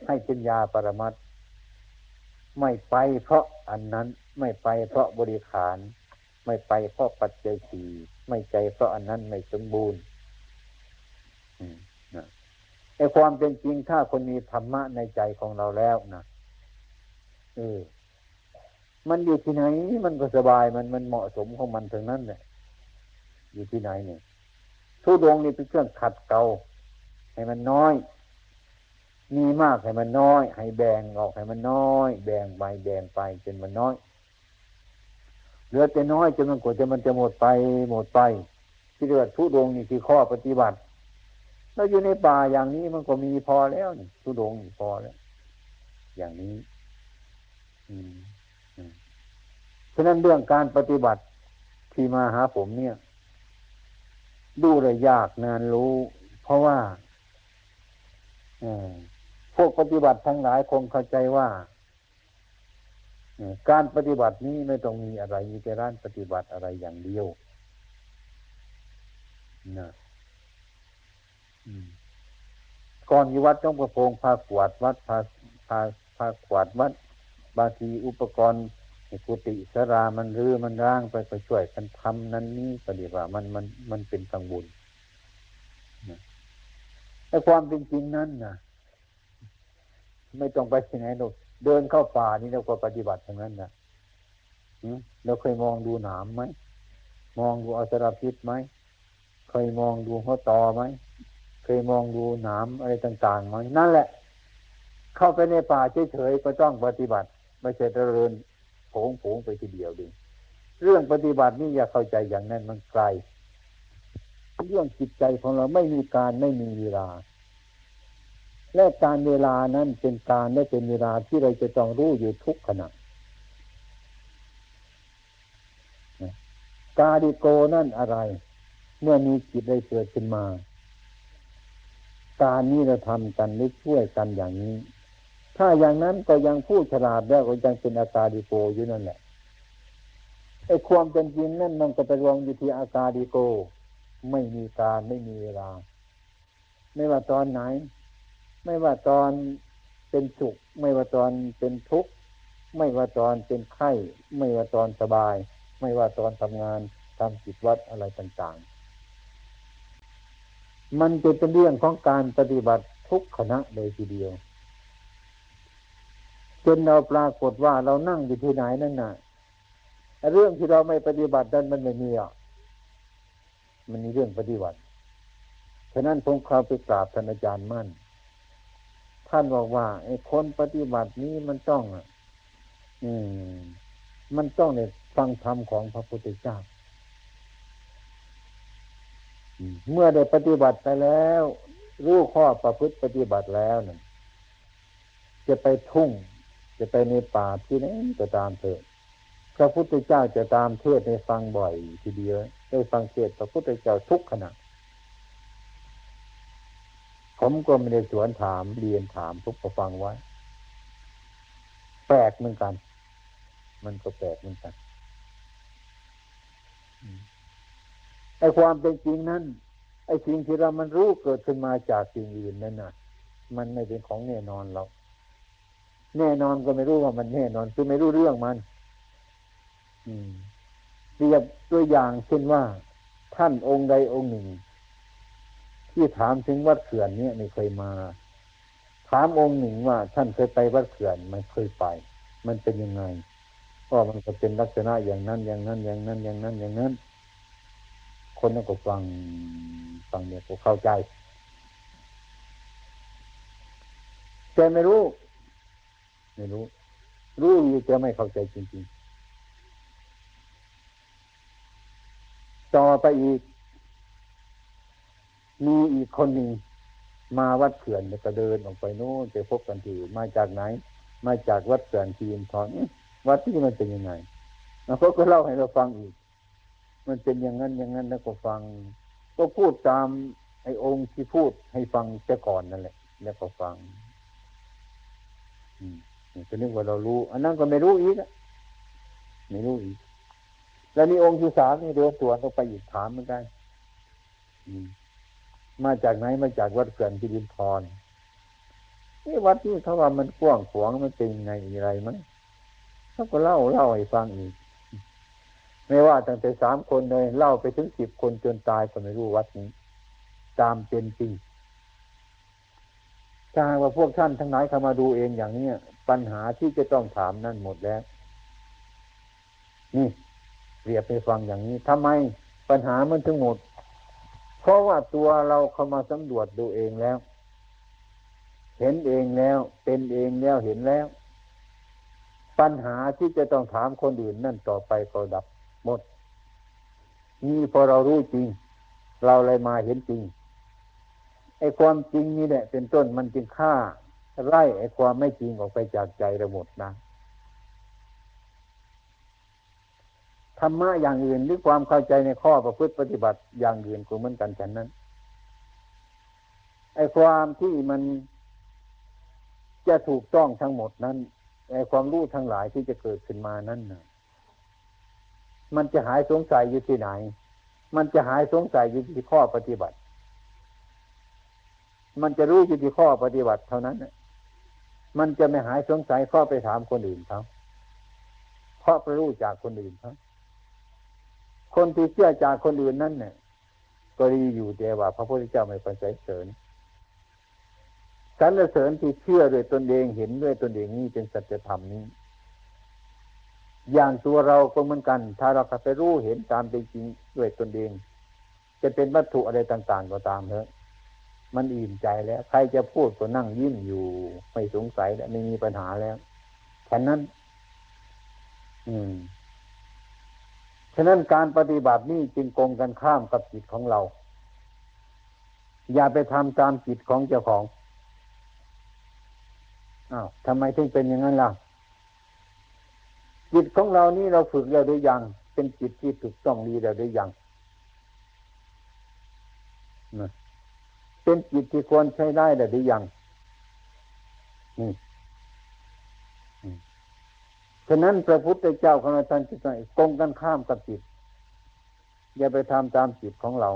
A: ให้เป็นยาปรมัตไม่ไปเพราะอันนั้นไม่ไปเพราะบริขาร ไม่ไปเพราะปัจจัยสี่ไม่ใจเพราะอันนั้นไม่สมบูรณ์ไอ้ความเป็นจริงถ้าคนมีธรรมะในใจของเราแล้วนะเออมันอยู่ที่ไหน มันก็สบายมันมันเหมาะสมของมันถึงนั้นเนี่ยอยู่ที่ไหนเนี่ยทุดงนี่เป็นเครื่องขัดเกลาให้มันน้อย มีมากให้มันน้อย ให้แบ่งออกให้มันน้อย แบ่งไปแบ่งไปจนมันน้อย ลือแต่น้อยจนมันกว่าจะมันจะหมดไปหมดไปที่เรียกว่าทุดงนี่คือข้อปฏิบัติเราอยู่ในป่าอย่างนี้มันก็มีพอแล้วนี่ทุดงพอแล้ว อย่างนี้ อืมฉะนั้นเรื่องการปฏิบัติที่มาหาผมเนี่ย ดูเลยยากนานรู้ เพราะว่าพวกปฏิบัติทั้งหลายคงเข้าใจว่า การปฏิบัตินี้ไม่ต้องมีอะไร มีแต่ร้านปฏิบัติอะไรอย่างเดียวนะก่อนอยู่วัดต้องประพงพากวาดวัดพาพาพากวาดวัด บางทีอุปกรณ์กุฏิสรามันรื้อมันร่างไปไปช่วยกันทำนั้นนี้ปฏิบัติมันมันมันเป็นกังวลแต่ความเป็นจริงนั้นนะไม่ต้องไปที่ไหนหรอก เดินเข้าป่านี่เราก็ปฏิบัติอย่างนั้นนะเราเคยมองดูหนามไหม มองดูอสรพิษไหม เคยมองดูหัวตอไหม เคยมองดูหนามอะไรต่างๆไหมนั่นแหละ เข้าไปในป่าเฉยๆก็ต้องปฏิบัติ ไม่ใช่เจริญโผงผงไปทีเดียวดิเรื่องปฏิบัตินี่อย่าเข้าใจอย่างนั้นมันไกล เรื่องจิตใจของเราไม่มีการไม่มีเวลา และการเวลานั้นเป็นการและเป็นเวลาที่เราจะต้องรู้อยู่ทุกขณะกาดิโกนั่นอะไร เมื่อมีจิตได้เกิดขึ้นมา การนี้เราทำกันหรือช่วยกันอย่างนี้ ถ้าอย่างนั้นก็ยังพูดฉลาดแล้วก็ยังเป็นอาการดิโกอยู่นั่นแหละไอ้ความเป็นจริงนั่นมันก็ไปรวมอยู่ที่อาการดิโก ไม่มีการไม่มีเวลา ไม่ว่าตอนไหน ไม่ว่าตอนเป็นสุข ไม่ว่าตอนเป็นทุกข์ ไม่ว่าตอนเป็นไข้ ไม่ว่าตอนสบาย ไม่ว่าตอนทำงานทำกิจวัตรอะไรต่างๆ มันจะเป็นเรื่องของการปฏิบัติทุกขณะเลยทีเดียวจนเราปรากฏว่าเรานั่งอยู่ที่ไหนนั่นน่ะเรื่องที่เราไม่ปฏิบัตินั้นมันไม่มีอะมันมีเรื่องปฏิบัติ ฉะนั้นผมเข้าไปกราบท่านอาจารย์มั่น ท่านบอกว่าไอ้คนปฏิบัตินี้มันต้องอืม มันต้องเนี่ยฟังธรรมของพระพุทธเจ้าเมื่อได้ปฏิบัติไปแล้ว รู้ข้อประพฤติปฏิบัติแล้วนั่นจะไปทุ่ง จะไปในป่าที่ไหนก็ตามเถอะพระพุทธเจ้าจะตามเทศในฟังบ่อยทีเดียวได้ฟังเทศพระพุทธเจ้าทุกขณะ ผมก็ไม่ได้สวนถามเรียนถามทุกประฟังไว้ แปลกเหมือนกัน มันก็แปลกเหมือนกันไอ้ความเป็นจริงนั้นไอ้สิ่งที่เรามันรู้เกิดขึ้นมาจากสิ่งอื่นนั่นน่ะ มันไม่เป็นของแน่นอนเราแน่นอนก็ไม่รู้ว่ามันแน่นอน คือไม่รู้เรื่องมัน อืมเรียบตัวอย่างเช่นว่า ท่านองค์ใดองค์หนึ่ง ที่ถามถึงวัดเขื่อนเนี่ยไม่เคยมา ถามองค์หนึ่งว่าท่านเคยไปวัดเขื่อนไม่เคยไป มันเป็นยังไงก็มันก็เป็นลักษณะอย่างนั้น อย่างนั้น อย่างนั้น อย่างนั้น อย่างนั้น คนนั้นก็ฟังฟังเนี่ยก็เข้าใจแต่ไม่รู้ ไม่รู้ รู้อยู่แต่ไม่เข้าใจจริงๆ ต่อไปอีก มีอีกคนหนึ่งมาวัดเขื่อนแล้วก็เดินออกไปโน้นไปพบกันที่มาจากไหน มาจากวัดเขื่อนทีนทองวัดที่มันเป็นยังไงแล้วเขาก็เล่าให้เราฟังอีก มันเป็นอย่างนั้นอย่างนั้นแล้วก็ฟัง ก็พูดตามไอ้องค์ที่พูดให้ฟังเจ้าก่อนนั่นแหละ แล้วก็ฟัง อืมจะนึกว่าเรารู้ อันนั้นก็ไม่รู้อีกไม่รู้อีก แล้วนี่องค์ที่สามนี่เดินตัวต้องไปอีกถามเหมือนกันอืม มาจากไหนมาจากวัดเขื่อนพิรินทรนี่วัดที่เขาว่ามันกว้างขวางมันเป็นไงอะไรมั้งเขาก็เล่าเล่าให้ฟังอีก ไม่ว่าตั้งแต่สามคนเลยเล่าไปถึงสิบคนจนตายก็ไม่รู้วัดนี้ ตามเป็นจริงถ้าว่าพวกท่านทั้งหลายเข้ามาดูเองอย่างนี้ปัญหาที่จะต้องถามนั่นหมดแล้ว นี่เรียบไปฟังอย่างนี้ทำไมปัญหามันถึงหมด เพราะว่าตัวเราเข้ามาสำรวจดูเองแล้ว เห็นเองแล้ว เป็นเองแล้วเห็นแล้ว ปัญหาที่จะต้องถามคนอื่นนั่นต่อไปก็ดับหมด นี่พอเรารู้จริง เราเลยมาเห็นจริงไออ้ความจริงนี่แหละเป็นต้นมันจึงฆ่าไล่ไอ้ความไม่จริงออกไปจากใจเราหมดนะ รรมะอย่างอื่นหรือความเข้าใจในข้อประพฤติปฏิบัติอย่างอื่นก็เหมือนกันฉันนั้นไอ้ความที่มันจะถูกต้องทั้งหมดนั้นไอ้ความรู้ทั้งหลายที่จะเกิดขึ้นมานั้นนะมันจะหายสงสัยอยู่ที่ไหน มันจะหายสงสัยอยู่ที่ข้อปฏิบัติ มันจะรู้อยู่ที่ข้อปฏิบัติเท่านั้นมันจะไม่หายสงสัยข้อไปถามคนอื่นเขาเพราะไปรู้จากคนอื่นเขา คนที่เชื่อจากคนอื่นนั่นเนี่ยก็ดีอยู่แต่ว่า พระพุทธเจ้าไม่ประสเสริญสรรเสริญที่เชื่อด้วยตนเองเห็นด้วยตนเองนี่เป็นสัจธรรมนี้ อย่างตัวเราก็เหมือนกัน ถ้าเราไปรู้เห็นตามเป็นจริงด้วยตนเอง จะเป็นวัตถุอะไรต่าง ๆ ก็ตามเถอะมันอิ่มใจแล้ว ใครจะพูดก็นั่งยิ้มอยู่ไม่สงสัยแล้วไม่มีปัญหาแล้วฉะนั้น อืม ฉะนั้นการปฏิบัตินี่จึงกงกันข้ามกับจิตของเรา อย่าไปทำตามจิตของเจ้าของอ้าวทำไมถึงเป็นอย่างนั้นล่ะ จิตของเรานี่เราฝึกแล้วหรือยัง เป็นจิตที่ถูกต้องดีแล้วหรือยังเป็นจิตที่ควรใช้ได้แล้วหรือยังนี่ ฉะนั้นพระพุทธเจ้าของเราท่านจิตใจกงกันข้ามกับจิต อย่าไปทำตามจิตของเรา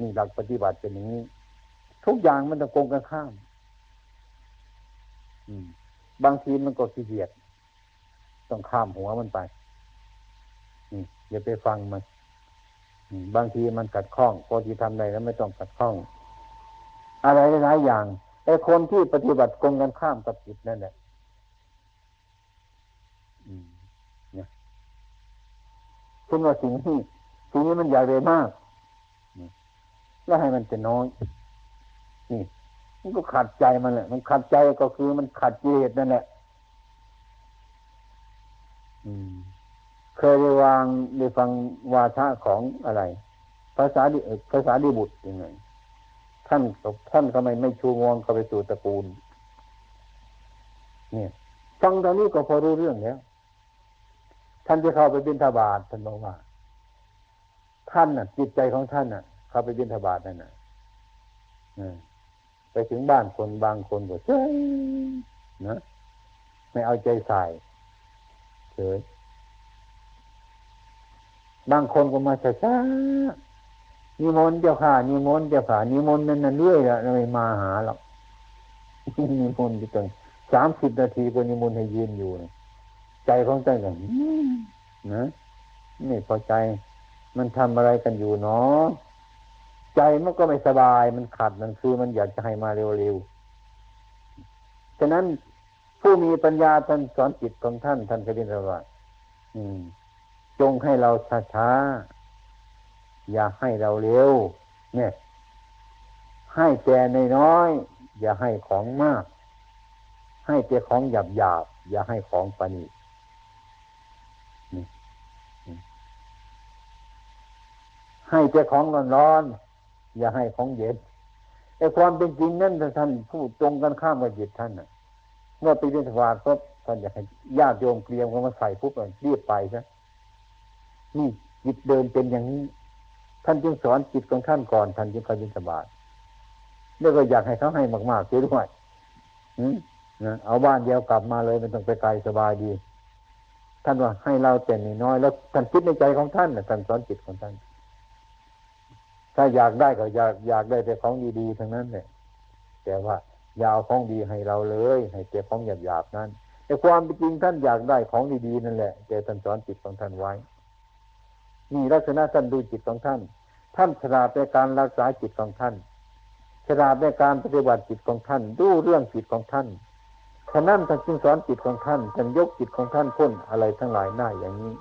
A: นี่หลักปฏิบัติเป็นอย่างนี้ ทุกอย่างมันต้องกงกันข้ามบางทีมันก็ขี้เกียจต้องข้ามหัวมันไปอย่าไปฟังมันบางทีมันกัดข้องพอที่ทำได้แล้วไม่ต้องกัดข้อง อะไรหลายอย่างไอ้คนที่ปฏิบัติกงกันข้ามกับจิตนั่นแหละเนี่ย คุณว่าสิ่งที่สิ่งนี้มันใหญ่เลยมาก แล้วให้มันจะน้อยนี่มันก็ขัดใจมันแหละ มันขัดใจก็คือมันขัดเจตนั่นแหละเคยได้วางได้ฟังวาทะของอะไร ภาษาดิภาษาดิบุตรยังไงท่านท่านก็ไมไม่ชูงวงเข้าไปสู่ตระกูล เนี่ย ฟังตอนนี้ก็พอรู้เรื่องแล้ว ท่านจะเข้าไปบิณฑบาตท่านบอกว่า ท่านน่ะ จิตใจของท่านน่ะ เข้าไปบิณฑบาตนั่นน่ะไปถึงบ้านคนบางคนก็เฉยนะไม่เอาใจใส่เฉยบางคนก็มาช้าๆนิมนต์เจ้าค่ะนิมนต์เจ้าค่ะนิมนต์นั่นนั่นเรื่อยละไม่มาหาหรอกนิมนต์อยู่ตรงสามสิบนาทีก็นิมนต์ให้ยืนอยู่ ใจของใจกันนะไม่พอใจ มันทำอะไรกันอยู่เนาะใจมันก็ไม่สบายมันขัดมันคือมันอยากจะให้มาเร็วๆฉะนั้นผู้มีปัญญาท่านสอนจิตของท่านท่านก็เรียนว่าอืมจงให้เราช้าๆอย่าให้เราเร็ว เนี่ย ให้แต่ในน้อยอย่าให้ของมาก ให้แต่ของหยาบหยาบอย่าให้ของปานี ให้แต่ของร้อนๆอย่าให้ของเย็นไอ้ความเป็นจริงนั่นท่านพูดตรงกันข้ามกับจิตท่านนะเมื่อไปเรียนสวาสก็ท่านอยากให้ญาติโยมเตรียมกันมาใส่ปุ๊บเรียบไปซะนี่จิตเดินเป็นอย่างนี้ ท่านจึงสอนจิตของท่านก่อนท่านจึงเข้ายินสบายแล้วก็อยากให้เขาให้มากๆเสียด้วยเอาบ้านเดียวกลับมาเลยมันต้องไปไกลสบายดี ท่านว่าให้เราแต่นน้อยแล้วท่านคิดในใจของท่านนะท่านสอนจิตของท่าน ถ้าอยากได้ก็อยากอยากได้แต่ของดีๆทั้งนั้นเลยแต่ว่ายาวของดีให้เราเลย ให้แต่ของหยาบๆนั้นแต่ความจริงท่านอยากได้ของดีๆนั่นแหละแต่ท่านสอนจิตของท่านไว้นี่ลักษณะท่านดูจิตของท่าน ท่านฉลาดในการรักษาจิตของท่านฉลาดในการปฏิบัติจิตของท่าน ดูเรื่องจิตของท่านฉะนั้นท่านจึงสอนจิตของท่านท่านยกจิตของท่านพ้นอะไรทั้งหลายหน้าอย่างนี้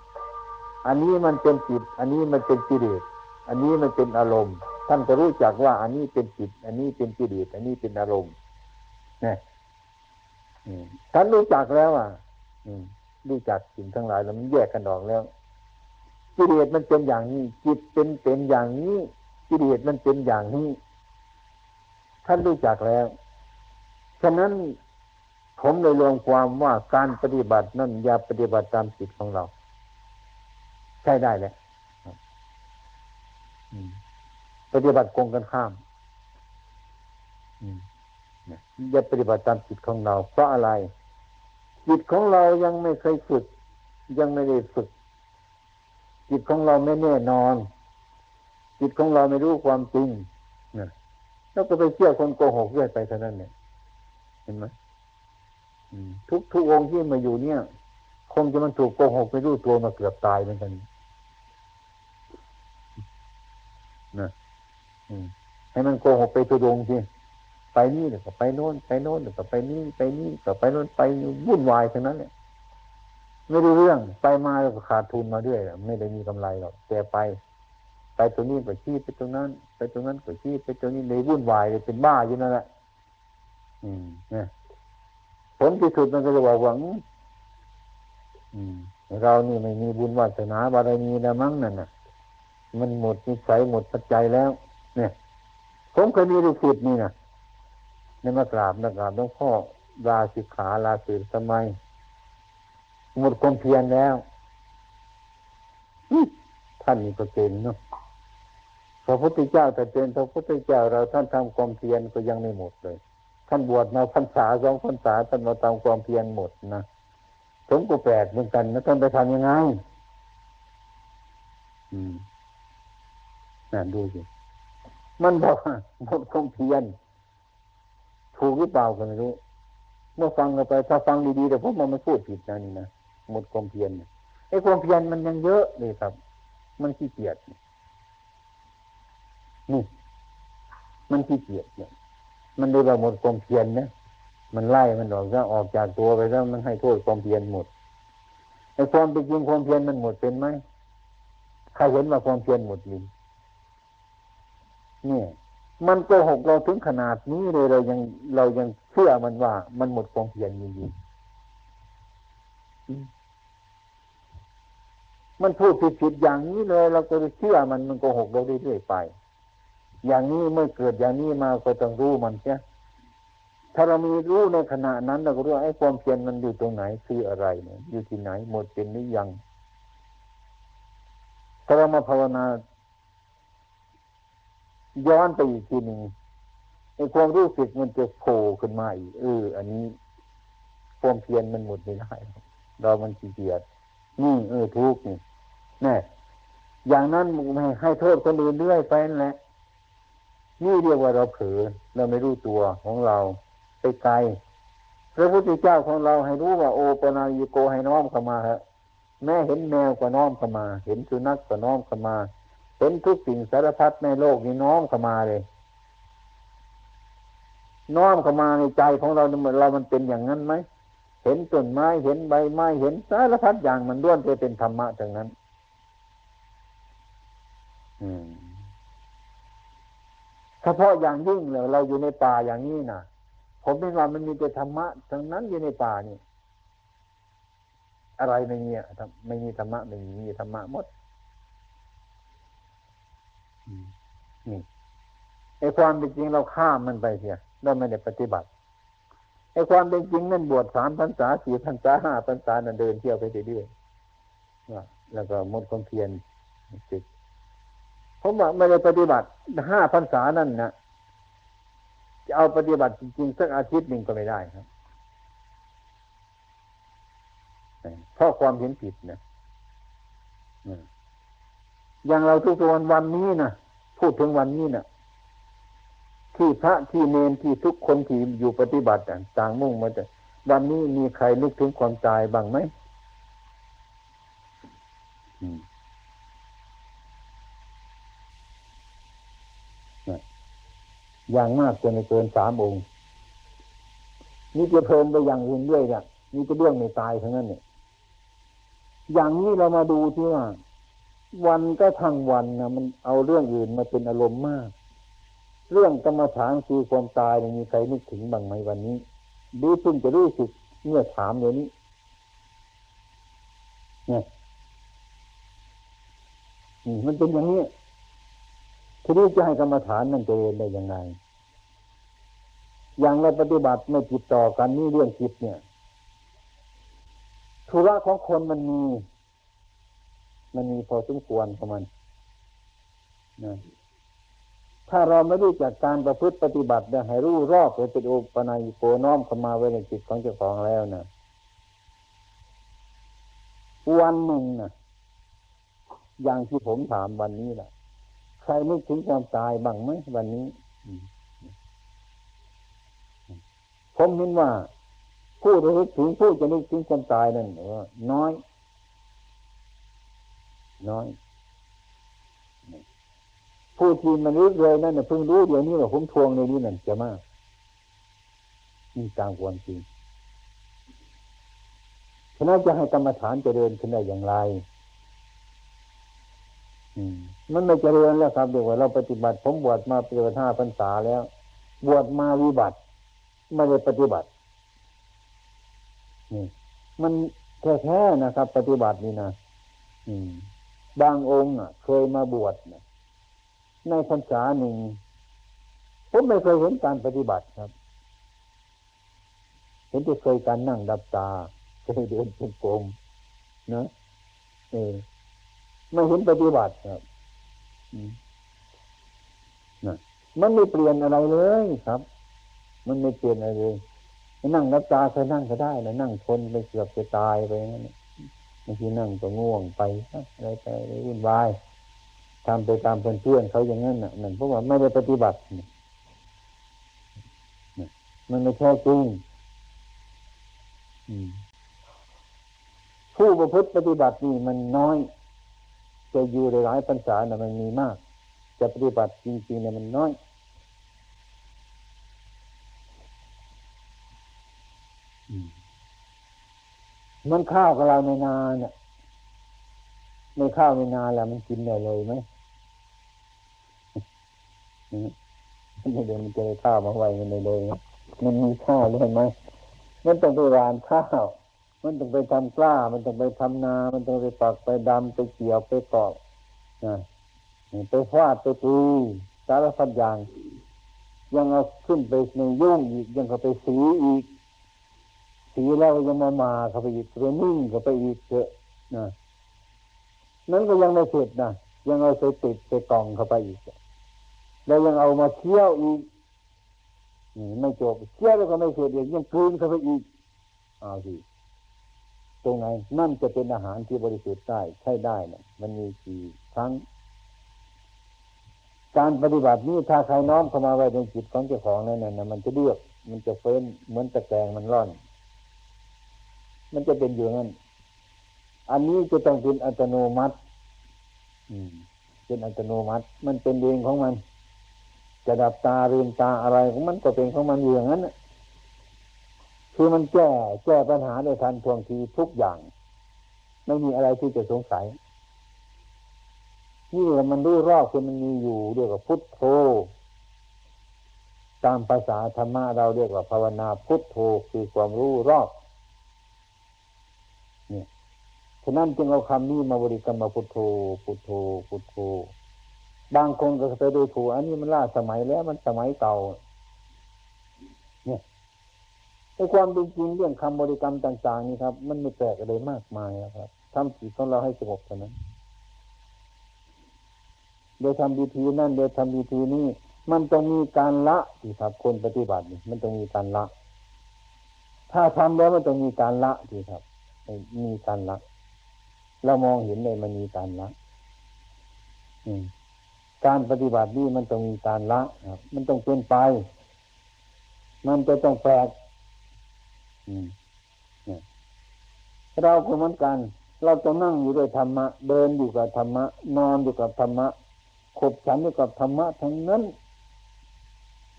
A: อันนี้มันเป็นจิต อันนี้มันเป็นกิเลส อันนี้มันเป็นอารมณ์ ท่านจะรู้จักว่า อันนี้เป็นจิต อันนี้เป็นกิเลสอันนี้เป็นอารมณ์เนี่ยท่านรู้จักแล้วอะรู้จักสิ่งทั้งหลายแล้วมันแยกกันออกแล้วกิเลสมันเป็นอย่างนี้ จิตเป็นเป็นอย่างนี้กิเลสมันเป็นอย่างนี้ ท่านรู้จักแล้ว ฉะนั้นผมเลยรวมความว่าการปฏิบัตินั่นอย่าปฏิบัติตามจิตของเรา ใช่ได้เลย ปฏิบัติกงกันข้ามอย่าปฏิบัติตามจิตของเรา เพราะอะไร จิตของเรายังไม่เคยฝึก ยังไม่ได้ฝึก จิตของเราไม่แน่นอน จิตของเราไม่รู้ความจริงนะแล้วก็ไปเชื่อคนโกหกเรื่อยไปเท่านั้นเนี่ยเห็นไหมทุกทุกองค์ที่มาอยู่เนี่ย คงจะมันถูกโกหกไม่รู้ตัวมาเกือบตายเหมือนกัน นะให้มันโกหกไปตัวดงสิไปนี่หรือก็ไปโน่นไปโน่นหรือก็ไปนี่ไปนี่ก็ไปโน่นไปวุ่นวายทั้งนั้นเนี่ยไม่รู้เรื่อง ไปมาแล้วก็ขาดทุนมาด้วยไม่ได้มีกำไรหรอกแต่ไป ไปตรงนี้ก็ชี้ไปตรงนั้น ไปตรงนั้นก็ชี้ไปตรงนี้เลยวุ่นวายเลยเป็นบ้าอยู่นั่นแหละอืมเนี่ยผลที่สุดมันก็จะบอกหวังเรานี่ไม่มีบุญวาสนาบารมีนะมั้งนั่นน่ะ มันหมดนิสัยหมดปัจจัยแล้ว เนี่ย ผมเคยมีลูกศิษย์นี่นะในมากราบนักราบหลวงพ่อลาสิกขาลาสิสมัยหมดความเพียรแล้วท่านนี่ก็เก่งเนาะพระพุทธเจ้าแต่เป็นพระพุทธเจ้าเราท่านทำความเพียรก็ยังไม่หมดเลย ท่านบวชมาพรรษาสองพรรษาท่านมาทำความเพียรหมดนะผมก็แปลกเหมือนกันนะท่านไปทำยังไง อืม นั่นดูสิมันบอกหมดความเพียรถูกหรือเปล่าก็ไม่รู้ เมื่อฟังกันไปถ้าฟังดีๆแต่พวกมันไม่พูดผิดนะนี่นะหมดความเพียรไอ้ความเพียรมันยังเยอะเลยครับ มันขี้เกียจนี่ มันขี้เกียจเนี่ย มันดูแบบหมดความเพียรนะมันไล่มันออกก็ออกจากตัวไปแล้วมันให้โทษความเพียรหมดไอ้ความเป็นจริงความเพียรมันหมดเป็นไหมใครเห็นว่าความเพียรหมดลิง เนี่ย มันโกหกเราถึงขนาดนี้เลยเรายังเรายังเชื่อมันว่า มันหมดความเพียรจริงๆมันพูดผิดๆอย่างนี้เลย เราก็เชื่อมันมันโกหกเราเรื่อยๆไป อย่างนี้เมื่อเกิดอย่างนี้มาก็ต้องรู้มันใช่ถ้าเรามีรู้ในขณะนั้นเราก็รู้ไอ้ความเพียรมันอยู่ตรงไหนคืออะไรเนี่ยอยู่ที่ไหนหมดเป็นหรือยังถ้าเรามาภาวนา ย้อนไปอีกทีหนึ่งไอ้ความรู้สึกมันจะโผล่ขึ้นมาอีกเออ อันนี้ความเพียรมันหมดไม่ได้เรามันขี้เกียจนี่เออทุกนี่แน่อย่างนั้นไม่ให้โทษคนอื่นเรื่อยไปนั่นแหละนี่เรียกว่าเราเผลอเราไม่รู้ตัวของเราไปไกลพระพุทธเจ้าของเราให้รู้ว่าโอปนายโกให้น้อมเข้ามาฮะแม่เห็นแมวก็น้อมเข้ามา เห็นสุนัขก็น้อมเข้ามา เห็นทุกสิ่งสารพัดในโลกนี้น้อมเข้ามาเลย น้อมเข้ามาในใจของเราเรามันเป็นอย่างนั้นไหมเห็นต้นไม้เห็นใบไม้เห็นสารพัดอย่างมันล้วนจะเป็นธรรมะทั้งนั้น อืมเฉพาะอย่างยิ่งเลยเราอยู่ในป่าอย่างนี้นะผมไม่ว่ามันมีแต่ธรรมะทั้งนั้นอยู่ในป่านี่อะไรไม่มีอะไม่มีธรรมะไม่มีธรรมะหมด นี่ไอ้ความเป็นจริงเราข้ามมันไปเสียเราไม่ได้ปฏิบัติไอ้ความเป็นจริงนั่นบวชสามพรรษาสี่พรรษาห้าพรรษานั่นเดินเที่ยวไปเรื่อยๆแล้วก็หมดความเพียรจิตผมว่าไม่ได้ปฏิบัติห้าพรรษานั่นนะจะเอาปฏิบัติจริงๆสักอาทิตย์หนึ่งก็ไม่ได้ครับเพราะความเห็นผิดนะ อย่างเราทุกวันวันนี้นะพูดถึงวันนี้นะที่พระที่เนนที่ทุกคนที่อยู่ปฏิบัติต่างมุ่งมาแต่วันนี้มีใครนึกถึงความตายบ้างไหมอย่างมากจะไม่เกินสามองค์ นี่จะเพิ่มไปอย่างอื่นด้วยเนี่ยนี่จะเรื่องไม่ตายทั้งนั้นเนี่ยอย่างนี้เรามาดูที่ว่า วันก็ทั้งวันนะมันเอาเรื่องอื่นมาเป็นอารมณ์มาก เรื่องกรรมฐานคือความตายมีใครนึกถึงบ้างไหมวันนี้ดูเพิ่งจะรู้สึกเมื่อถามเดี๋ยวนี้เนี่ยมันเป็นอย่างนี้ทีนี้จะให้กรรมฐานนั่นจะเรียนได้ยังไง อย่างเราปฏิบัติไม่ติดต่อกันนี่เรื่องจิตเนี่ย ธุระของคนมันมี มันมีพอสมควรของมันนะถ้าเราไม่รู้จักการประพฤติปฏิบัติเนี่ยให้รู้รอบเป็นอุปนัยโกน้อมเข้ามาไว้ในจิตของเจ้าของแล้วนะวันหนึ่งนะอย่างที่ผมถามวันนี้แหละใครนึกถึงความตายบ้างไหมวันนี้ผมเห็นว่า ผู้ที่นึกถึงผู้จะนึกถึงความตายนั่นน้อย น้อยผู้ที่มันรู้เลยนั่นเพิ่งรู้เดี๋ยวนี้ว่าผมทวงในนี้นั่นจะมากนี่ตามความจริงฉะนั้นจะให้กรรมฐานเจริญขึ้นได้อย่างไรมันไม่เจริญแล้วครับเดี๋ยวเราปฏิบัติ ผมบวชมาเกินห้าพรรษาแล้ว บวชมาวิบัติไม่ได้ปฏิบัตินี่มันแท้ๆนะครับ ปฏิบัตินี่นะ บางองค์เคยมาบวชในพรรษาหนึ่งผมไม่เคยเห็นการปฏิบัติครับ เห็นแต่เคยการนั่งดับตาเคยเดินจงกรมนะเออไม่เห็นปฏิบัติครับนะมันไม่เปลี่ยนอะไรเลยครับ มันไม่เปลี่ยนอะไรเลยนั่งรับตาเคยนั่งก็ได้นะนั่งทนไปเกือบจะตายไปนั่น บางทีนั่งก็ง่วงไปอะไรไปวุ่นวายทำไปตามเพื่อนเขาอย่างนั้นน่ะนั่นเพราะว่าไม่ได้ปฏิบัติ มันไม่แท้จริงผู้ประพฤติปฏิบัตินี่มันน้อย จะอยู่ในหลายพรรษาน่ะมันมีมาก จะปฏิบัติจริงๆเนี่ยมันน้อย มันข้าวกับเราในนาเนี่ยในข้าวในนาแล้วมันกินได้เลยไหมไม่เดินมันจะได้ข้าวมาไว้มันเลยมันมีข้าวเลยไหมมันต้องไปรานข้าว มันต้องไปทำกล้า มันต้องไปทำนา มันต้องไปปักไปดำไปเกี่ยวไปกอกนะไปฟาดไปตีสารพัดอย่าง ยังเอาขึ้นไปในยุ่งอีกยังเอาไปสีอีก สีแล้วยังมามาเขาไปอีกเรนิ่งเขาไปอีกเถอะนะนั้นก็ยังไม่เสร็จนะยังเอาใส่ติดใส่กล่องเข้าไปอีก แล้วยังเอามาเคี่ยวอีกไม่จบเคี่ยวแล้วก็ไม่เสร็จอีกยังคืนเข้าไปอีกเอาสิตรงไหนนั่นจะเป็นอาหารที่บริสุทธิ์ได้ใช่ได้นะมันมีกี่ครั้ง การปฏิบัตินี้ถ้าใครน้อมเข้ามาไว้ในจิตของเจ้าของนั่นนะมันจะเลือกมันจะเฟ้นเหมือนตะแกรงมันร่อน มันจะเป็นอยู่นั้นอันนี้จะต้องเป็นอัตโนมัติเป็นอัตโนมัติ มันเป็นเองของมัน จะดับตาเรียนตาอะไรของมันก็เป็นของมันอย่างนั้นคือมันแก้แก้ปัญหาในทันท่วงทีทุกอย่างไม่มีอะไรที่จะสงสัยนี่มันรู้รอบคือมันมีอยู่เรียกว่าพุทโธตามภาษาธรรมะเราเรียกว่าภาวนาพุทโธคือความรู้รอบ ฉะนั้นจึงเอาคำนี้มาบริกรรมมาพุทโธพุทโธพุทโธบางคนก็ไปดูถูกอันนี้มันล่าสมัยแล้วมันสมัยเก่า เนี่ยในความเป็นจริงเรื่องคำบริกรรมต่าง ๆ นี่ครับ มันไม่แปลกอะไรมากมายครับทำจิตของเราให้สงบเท่านั้นโดยทำวิธีนั่นโดยทำวิธีนี้มันต้องมีการละที่ครับ คนปฏิบัติมันต้องมีการละ ถ้าทำแล้วมันต้องมีการละที่ครับมีการละ เรามองเห็นเลยมันมีการละการปฏิบัตินี่มันต้องมีการละครับ มันต้องเป็นไป มันจะต้องแปลกเราก็เหมือนกัน เราจะนั่งอยู่ด้วยธรรมะ เดินอยู่กับธรรมะ นอนอยู่กับธรรมะขบฉันอยู่กับธรรมะทั้งนั้น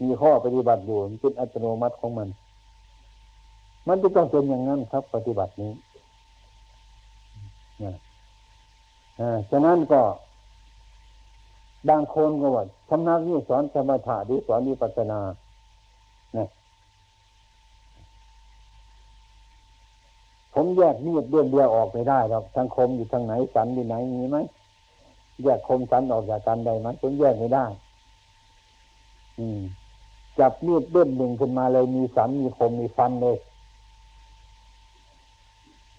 A: มีข้อปฏิบัติอยู่เป็นอัตโนมัติของมัน มันจะต้องเป็นอย่างนั้นครับ ปฏิบัตินี้ ฉะนั้นก็บางคนก็ว่าสำนักนี้สอนสมถะหรือสอนวิปัสสนาผมแยกมีดเดือนเดียวออกไม่ได้หรอกทางคมอยู่ทางไหนสันอยู่ไหนมีไหมแยกคมสันออกจากกันได้ไหมผมแยกไม่ได้ อืม จับมีดเล่มหนึ่งขึ้นมาเลยมีสันมีคมมีฟันเลย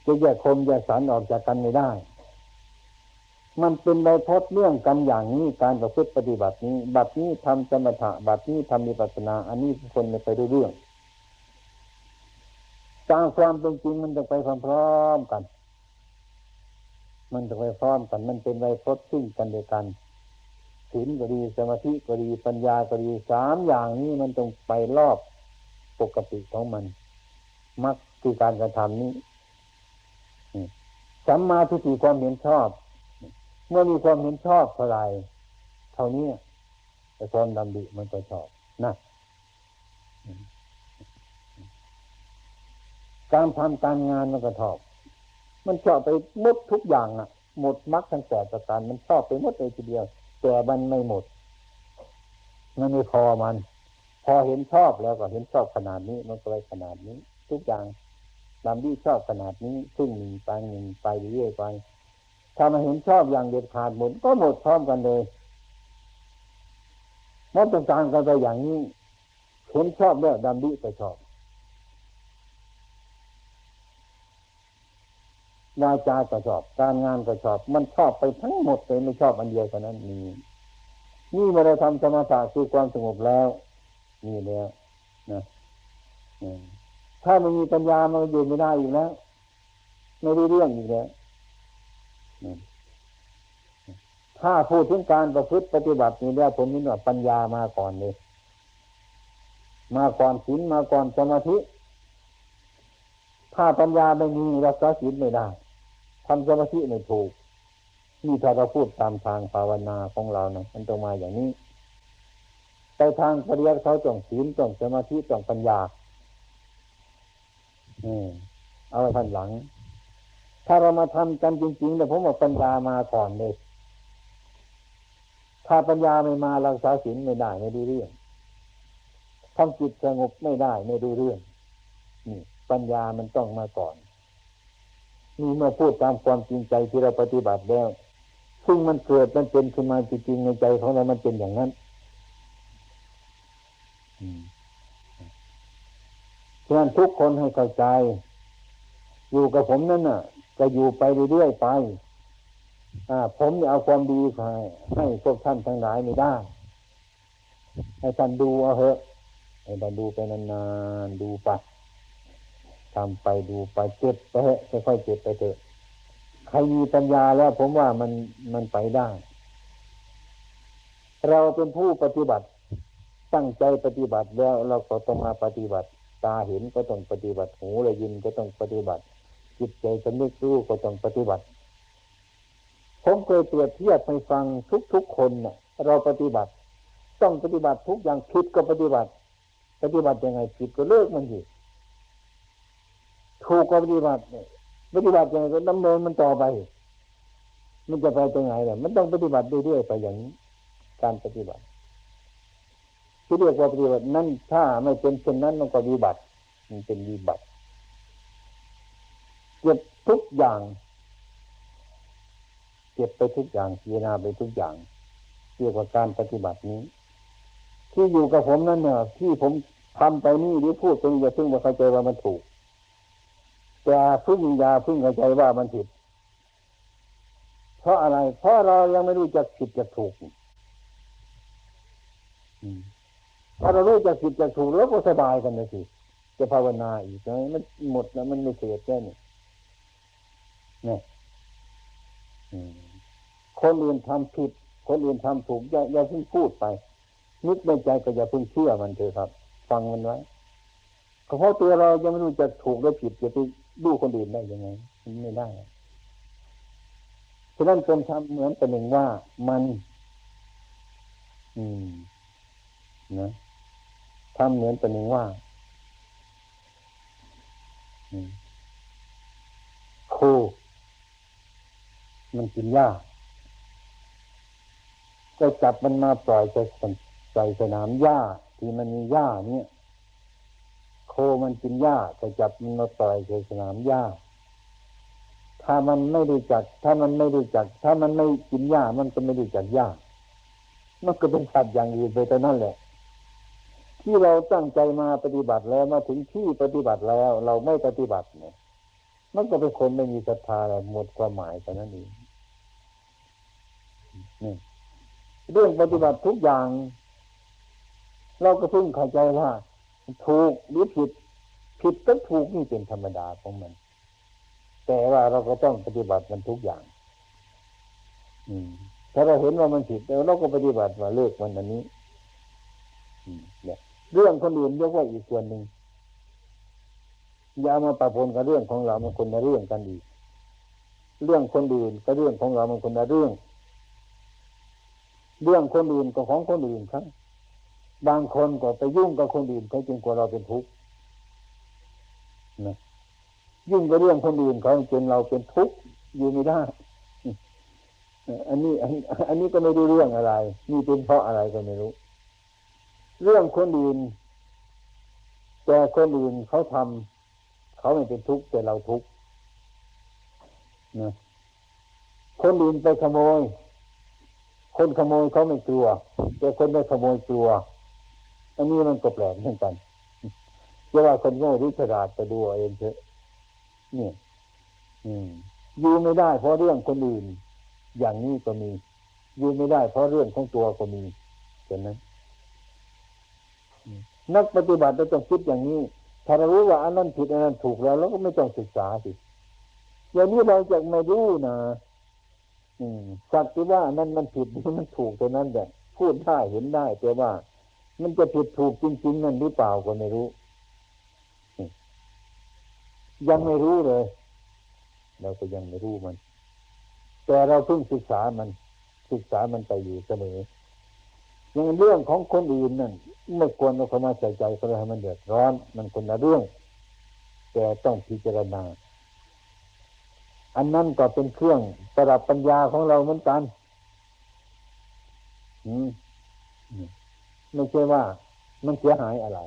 A: จะแยกคมแยกสันออกจากกันไม่ได้ มันเป็นใบพดเรื่องกันอย่างนี้การประพฤติปฏิบัตินี้ บัดนี้ทำสมถะบัดนี้ทำมีปัสนา อันนี้คนไม่ไปด้เรื่องตามความเป็นจริงมันจะไปพร้อมๆกัน มันจะไปพร้อมกัน มันเป็นไวยพจน์ซึ่งกันเด้วยกันศีลก็ดีสมาธิก็ดีปัญญาก็ดีสามอย่างนี้มันต้องไปรอบปกติของมันมักคือการกระทำนี้ สัมมาทิฏฐิความเห็นชอบ เมื่อมีความเห็นชอบเท่าไรเท่านี้แต่ความดำดิมันก็ชอบนะการทำการงานมันก็ชอบ มันชอบไปหมดทุกอย่างอะ หมดมรรคทั้งแปดประการมันชอบไปหมดเลยทีเดียว แต่มันไม่หมด มันไม่พอมัน พอเห็นชอบแล้วก็เห็นชอบขนาดนี้ มันก็เลยขนาดนี้ ทุกอย่าง ตามที่ชอบขนาดนี้ครึ่งหนึ่งไปหนึ่งไปเรื่อยไปถ้ามาเห็นชอบอย่างเด็ดขาดหมดก็หมดพร้อมกันเลยมันต้องการกันไปอย่างนี้เห็นชอบแล้วดำดิไปชอบวาจาก็ชอบ การงานก็ชอบ มันชอบไปทั้งหมดเลยไม่ชอบอันเดียวเท่นั้นมีนี่เมื่อเราทำสมาธิคือความสงบแล้ว นี่แล้วนะ ถ้าไมันมีปัญญามันอยู่ไม่ได้อยู่แล้วไม่ได้เรื่องอีกแล้วถ้าพูดถึงการประพฤติปฏิบัตินี่แล้วผมนี่ว่าปัญญามาก่อนเลยมาก่อนศีลมาก่อนสมาธิ ถ้าปัญญาไม่มีรักษาศีลไม่ได้ทำสมาธิไม่ถูกนี่ถ้าเราพูดตามทางภาวนาของเรานะมันต้องมาอย่างนี้ไปทางปริยัติเขาต้องศีลต้องสมาธิต้องปัญญา เอาไว้ทันหลัง ถ้าเรามาทำกันจริงๆแต่ผมบอกปัญญามาก่อนเลย ถ้าปัญญาไม่มารักษาศีลไม่ได้ไม่ดูเรื่องทำจิตสงบไม่ได้ไม่ดูเรื่อง นี่ ปัญญามันต้องมาก่อนนี่เมื่อพูดตามความจริงใจที่เราปฏิบัติแล้ว ซึ่งมันเกิดมันเป็นขึ้นมาจริงๆในใจของเรามันเป็นอย่างนั้น อืม ฉะนั้นทุกคนให้เข้าใจ อยู่กับผมนั่นน่ะ จะอยู่ไปเรื่อยๆไปผมจะเอาความดีให้ให้พวกท่านทั้งหลายไม่ได้ ให้ท่านดูเอาเถอะให้ท่านดูไปนานๆดูไปทำไปดูไปเจ็บไปเถอะค่อยๆเจ็บไปเถอะใครมีปัญญาแล้ว ผมว่ามันมันไปได้ เราเป็นผู้ปฏิบัติ ตั้งใจปฏิบัติแล้วเราก็ต้องมาปฏิบัติ ตาเห็นก็ต้องปฏิบัติหูได้ยินก็ต้องปฏิบัติ จิตใจสำนึกรู้ก็ต้องปฏิบัติ ผมเคยเปรียบเทียบให้ฟังทุกๆคนเนี่ยเราปฏิบัติ ต้องปฏิบัติทุกอย่างผิดก็ปฏิบัติ ปฏิบัติยังไงผิดก็เลิกมันสิถูกก็ปฏิบัติปฏิบัติยังไงก็ดำเนินมันต่อไป มันจะไปตรงไหนเนี่ยมันต้องปฏิบัติเรื่อยๆไปอย่างนี้การปฏิบัติ ที่เรียกว่าปฏิบัตินั้นถ้าไม่เป็นเช่นนั้นมันก็วิบัติมันเป็นวิบัติเก็บทุกอย่างเก็บไปทุกอย่างพิจารณาไปทุกอย่างเรียวกว่าการปฏิบัตินี้ ที่อยู่กับผมนั่นเนี่ยที่ผมทำไปนี่หรือพูดไปนี่อย่าเพิ่งมาเข้าใจว่ามันถูกแต่พึ่งยาพึ่งเข้าใจว่ามันผิด เพราะอะไร เพราะเรายังไม่รู้จักผิดจากถูก ถ้าเรารู้จักผิดจากถูกแล้วก็สบายกันเลยสิจะภาวนาอีกไหมมันหมดแล้วมันไม่เสียแค่นี้เนี่ยคนอื่นทำผิด คนอื่นทำถูกอย่าอย่าเพิ่งพูดไป นึกในใจก็อย่าเพิ่งเชื่อมันเถอะครับ ฟังมันไว้เพราะตัวเรายังไม่รู้จักถูกและผิดจะไปดูคนอื่นได้ยังไงไม่ได้ฉะนั้นจงทำเหมือนประหนึ่งว่ามัน อืม นะ ทำเหมือนประหนึ่งว่าโคมันกินหญ้าก็จับมันมาปล่อยใจใส่สนามหญ้าที่มันมีหญ้าเนี่ยคมันกินหญ้าจะจับมันมาต่อยในสนามหญ้าถ้ามันไม่รู้จัก ถ้ามันไม่รู้จัก ถ้ามันไม่กินหญ้ามันก็ไม่รู้จักหญ้ามันก็เป็นสัตว์อย่างอื่นไปแต่นั่นแหละ ที่เราตั้งใจมาปฏิบัติแล้วมาถึงที่ปฏิบัติแล้ว เราไม่ปฏิบัติเนี่ย มันก็เป็นคนไม่มีศรัทธาหมดความหมายแต่นั้นเองนี่เรื่องปฏิบัติทุกอย่าง เราก็เพิ่งเข้าใจว่า ถูกหรือผิด ผิดก็ถูกนี่เป็นธรรมดาของมัน แต่ว่าเราก็ต้องปฏิบัติมันทุกอย่าง อืม ถ้าเราเห็นว่ามันผิดแล้วเราก็ปฏิบัติว่าเลิกมันอันนี้เนี่ย เรื่องคนอื่นยกไว่าอีกส่วนหนึ่งอย่ามาปะปนกับเรื่องของเรามันคนละเรื่องกันอีกเรื่องคนอื่นก็เรื่องของเรามันคนละเรื่อง เรื่องคนอื่นก็ของคนอื่นครับ บางคนก็ไปยุ่งกับคนอื่นเขาจึงกลัวเราเป็นทุกข์นะยุ่งกับเรื่องคนอื่นเขาจนเราเป็นทุกข์อยู่ไม่ได้อันนี้อันนี้ก็ไม่รู้เรื่องอะไรนี่เป็นเพราะอะไรก็ไม่รู้ เรื่องคนอื่น แต่คนอื่นเขาทำเขาไม่เป็นทุกข์แต่เราทุกข์นะคนอื่นไปขโมย คนขโมยเขาไม่กลัว แต่คนไปขโมยกลัว อันนี้มันก็แปลกเหมือนกันจะว่าคนโง่หรือฉลาดไปดูเองเถอะเนี่ยอยู่ไม่ได้ เพราะเรื่องคนอื่น อย่างนี้ก็มีอยืนไม่ได้ เพราะเรื่องของตัวก็มีเห็นไหม นักปฏิบัติเราต้องคิดอย่างนี้ ถ้าเรารู้ว่าอันนั้นผิดอันนั้นถูกแล้วเราก็ไม่ต้องศึกษาสิอย่างนี้เราจะไม่รู้นะอืมสักที่ว่านั้นมันผิดนี่มันถูกตัวนั้นแต่พูดได้เห็นได้แต่ว่า มันจะผิดถูกจริง ๆ นั่นหรือเปล่าก็ไม่รู้ ยังไม่รู้เลยเราก็ยังไม่รู้มัน แต่เราเพิ่งศึกษามัน ศึกษามันไปอยู่เสมอ เรื่องของคนอื่นนั่นไม่ควรเอาเข้ามาใส่ใจเพราะให้มันเดือดร้อน มันคนละเรื่อง แต่ต้องพิจารณา อันนั้นก็เป็นเครื่องประดับปัญญาของเราเหมือนกันไม่ใช่ว่ามันเสียหายอะไร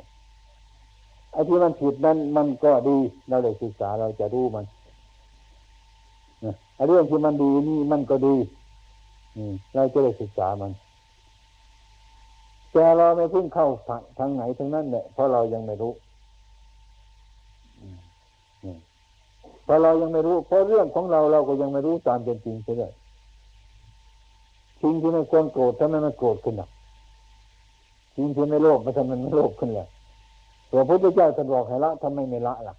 A: ไอ้ที่มันผิดนั้นมันก็ดีเราเลยศึกษาเราจะรู้มันไอ้เรื่องที่มันดีนี่มันก็ดีเราจะได้ศึกษามัน แต่เราไม่พึ่งเข้าทางไหนทางนั้นเนี่ยเพราะเรายังไม่รู้เพราะเรายังไม่รู้ เพราะเรื่องของเราเราก็ยังไม่รู้ตามเป็นจริงใช่ไหมทิ้งที่ไม่ควรโกรธทำไมมันโกรธขึ้นล่ะทิ้งที่ไม่โลภมันทำไมมันโลภขึ้นล่ะตัวพระพุทธเจ้าท่านบอกให้ละทำไมไม่ละล่ะ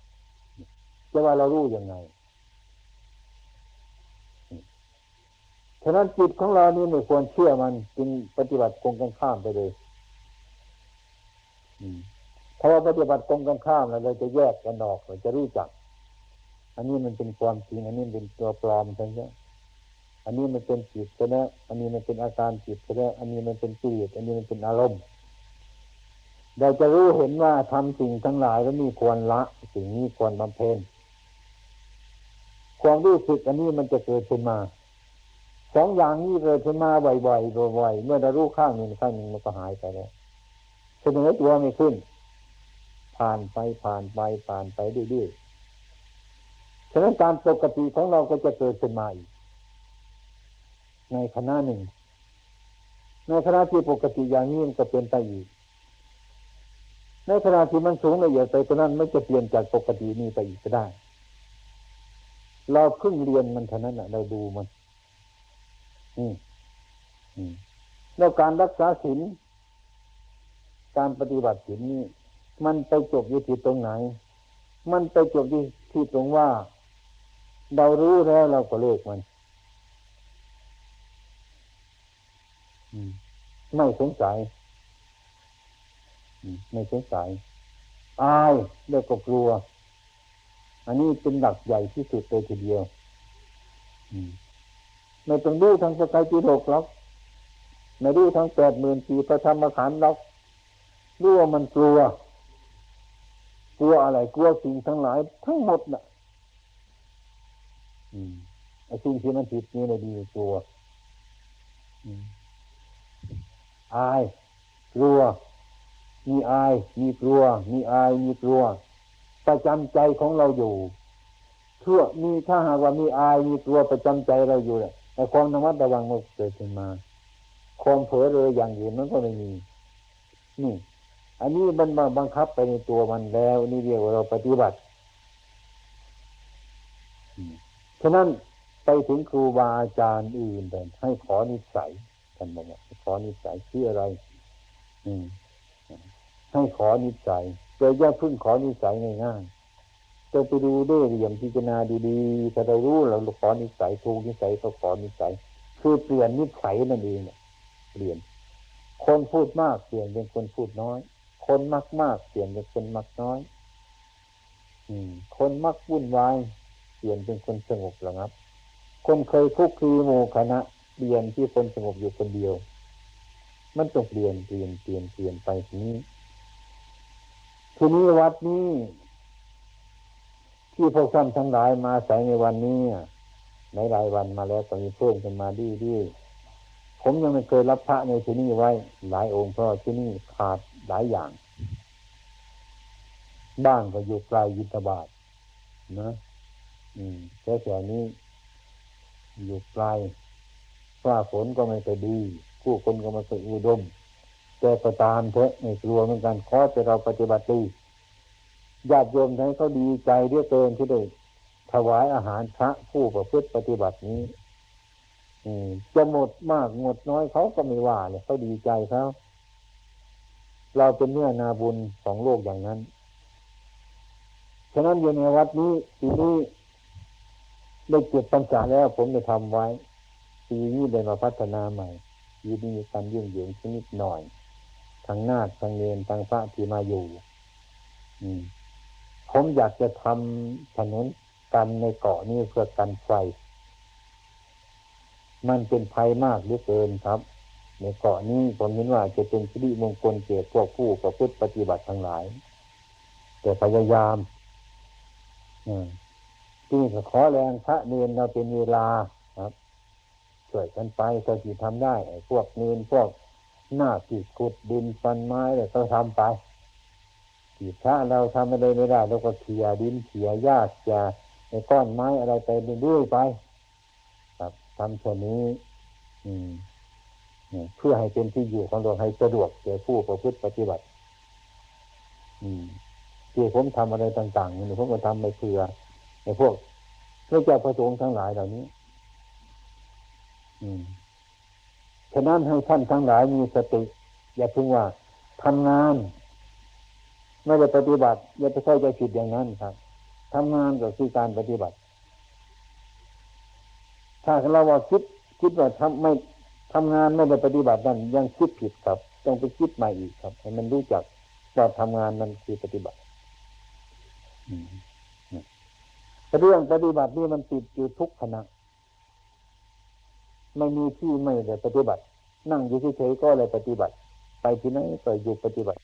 A: จะว่าเรารู้ยังไงฉะนั้นจิตของเรานี่ไม่ควรเชื่อมันจึงปฏิบัติกงกันข้ามไปเลย ถ้าว่าปฏิบัติกงกันข้ามเราจะแยกกันออกเราจะรู้จัก อันนี้มันเป็นความจริง อันนี้เป็นตัวปลอมใช่ไหมอันนี้มันเป็นจิตใช่ไหมอันนี้มันเป็นอาการจิตใช่ไหมอันนี้มันเป็นจิตอันนี้มันเป็นอารมณ์เราจะรู้เห็นว่าทำสิ่งทั้งหลายแล้วมีควรละสิ่งนี้ควรบำเพ็ญความรู้สึกอันนี้มันจะเกิดขึ้นมาสองอย่างนี้เกิดขึ้นมาบ่อยๆบ่อยๆเมื่อเรารู้ข้างหนึ่งข้างหนึ่งมันก็หายไปแล้ว เสนอตัวไม่ขึ้น ผ่านไปผ่านไปผ่านไปเรื่อยๆฉะนั้นการปกติของเราก็จะเกิดขึ้นมาอีกในคณะหนึ่ง ในคณะที่ปกติอย่างนี้มันก็เป็นไปอีกในขณะที่มันสูงละเอียดไปตรงนั้นไม่จะเปลี่ยนจากปกตินี้ไปอีกก็ได้ เราเพิ่งเรียนมันเท่านั้นแหะเราดูมันแล้วการรักษาศีล การปฏิบัติศีลนี้ มันไปจบอยู่ที่ตรงไหน มันไปจบที่ที่ตรงว่า เรารู้แล้วเราก็เลิกมันไม่สงสัยไม่สงสัยอายแล้วก็กลัว อันนี้เป็นหลักใหญ่ที่สุดเลยทีเดียวไม่ต้องดูทางสกายจีโรกหรอกไม่ดูทางแปดหมื่นสี่พระธรรมขันธ์หรอก รู้ว่ามันกลัว กลัวอะไร กลัวสิ่งทั้งหลาย ทั้งหมดน่ะ อืมไอ้สิ่งที่มันผิดนี่เลยดีกลัวอายกลัว มีอาย มีกลัว มีอาย มีกลัว ประจำใจของเราอยู่เพื่อมีถ้าหากว่ามีอาย มีกลัวประจำใจเราอยู่เนี่ยแต่ความระมัดระวังมันเกิดขึ้นมา ความเผลอเลยอย่างอื่นมันก็ไม่มี นี่ อันนี้มันบังคับไปในตัวมันแล้วนี่เรียกว่าเราปฏิบัติฉะนั้นไปถึงครูบาอาจารย์อื่นแต่ให้ขอนิสัยกันบอกว่าขอนิสัยชื่ออะไร อืมให้ขอนิสัยเจอย่าพึ่งขอนิสัยง่ายๆจะไปดูด้วยเหลี่ยมพิจารณาดีๆถ้าเรารู้เราขอนิสัยถูกนิสัยก็ขอนิสัย คือเปลี่ยนนิสัยนั่นเองเปลี่ยน คนพูดมากเปลี่ยนเป็นคนพูดน้อย คนมักมากเปลี่ยนเป็นคนมักน้อย อืม คนมักวุ่นวายเปลี่ยนเป็นคนสงบระงับ คนเคยคุกคีโมคณะเปลี่ยนที่คนสงบอยู่คนเดียว มันต้องเปลี่ยนเปลี่ยนเปลี่ยนเปลี่ยนไปทีนี้ทีนี้วัดนี้ ที่พวกท่านทั้งหลายมาใส่ในวันนี้ในรายวันมาแล้วก็มีเพิ่มขึ้นมาดีดีผมยังไม่เคยรับพระในที่นี้ไว้ หลายองค์เพราะที่นี่ขาด หลายอย่าง บ้านก็อยู่ไกลยิตบาทนะ อืมแค่แถวนี้ อยู่ไกลฟ้าฝนก็ไม่ไปดีผู้คนก็ไม่ไปอุดม แต่ก็ตามเถอะไม่กลัวเหมือนกันขอจะเราปฏิบัติดีญาติโยมทั้งเขาดีใจเรียกเกินที่ได้ถวายอาหารพระผู้ประพฤติปฏิบัตินี้จะหมดมากหมดน้อยเขาก็ไม่ว่าเลยเขาดีใจเขา เราเป็นเนื้อนาบุญของโลกอย่างนั้น ฉะนั้นอยู่ในวัดนี้ปีนี้ได้เก็บปัญจาแล้ว ผมจะทำไว้ปีนี้ได้มาพัฒนาใหม่ปีนี้การยื่งเหยิงชนิดหน่อยทั้งนาคทั้งเนนทั้งพระที่มาอยู่ อืม ผมอยากจะทำถนนกันในเกาะนี้เพื่อกันไฟ มันเป็นภัยมากเหลือเกินครับ ในเกาะนี้ผมเห็นว่าจะเป็นสิริมงคลเกิดพวกผู้ประพฤติปฏิบัติทั้งหลาย แต่พยายามที่จะขอแรงพระเนนเราเป็นเวลาครับช่วยกันไปก็ที่ทำได้พวกเนนพวกหน้าขีดขุดดินฟันไม้เนี่ยต้องทำไปขีดพระเราทำอะไรไม่ได้เราก็เขี่ยดินเขี่ยหญ้าเขี่ยในก้อนไม้อะไรไปเรื่อยไป ครับทำส่วนนี้ อืม เพื่อให้เป็นที่อยู่ของเราให้สะดวกแก่ผู้ประพฤติปฏิบัติ อืมที่ผมทำอะไรต่างๆนี่ผมก็ทำไปเพื่อในพวกพระเจ้าประสงค์ทั้งหลายเหล่านี้ อืมฉะนั้นให้ท่านทั้งหลายมีสติ อย่าเพิ่งว่าทำงาน ไม่ได้ปฏิบัติ อย่าไปเข้าใจผิดอย่างนั้นครับทำงานก็คือการปฏิบัติ ถ้าเราว่าคิดคิดว่าทำไม่ ทำงานไม่ได้ปฏิบัตินั่นยังคิดผิดครับ ต้องไปคิดใหม่อีกครับ ให้มันรู้จักว่าทำงานนั้นคือปฏิบัติเรื่องปฏิบัตินี่มันติดอยู่ทุกขณะไม่มีที่ไม่ได้ปฏิบัติ นั่งอยู่เฉยๆก็เลยปฏิบัติ ไปที่ไหนก็อยู่ปฏิบัติ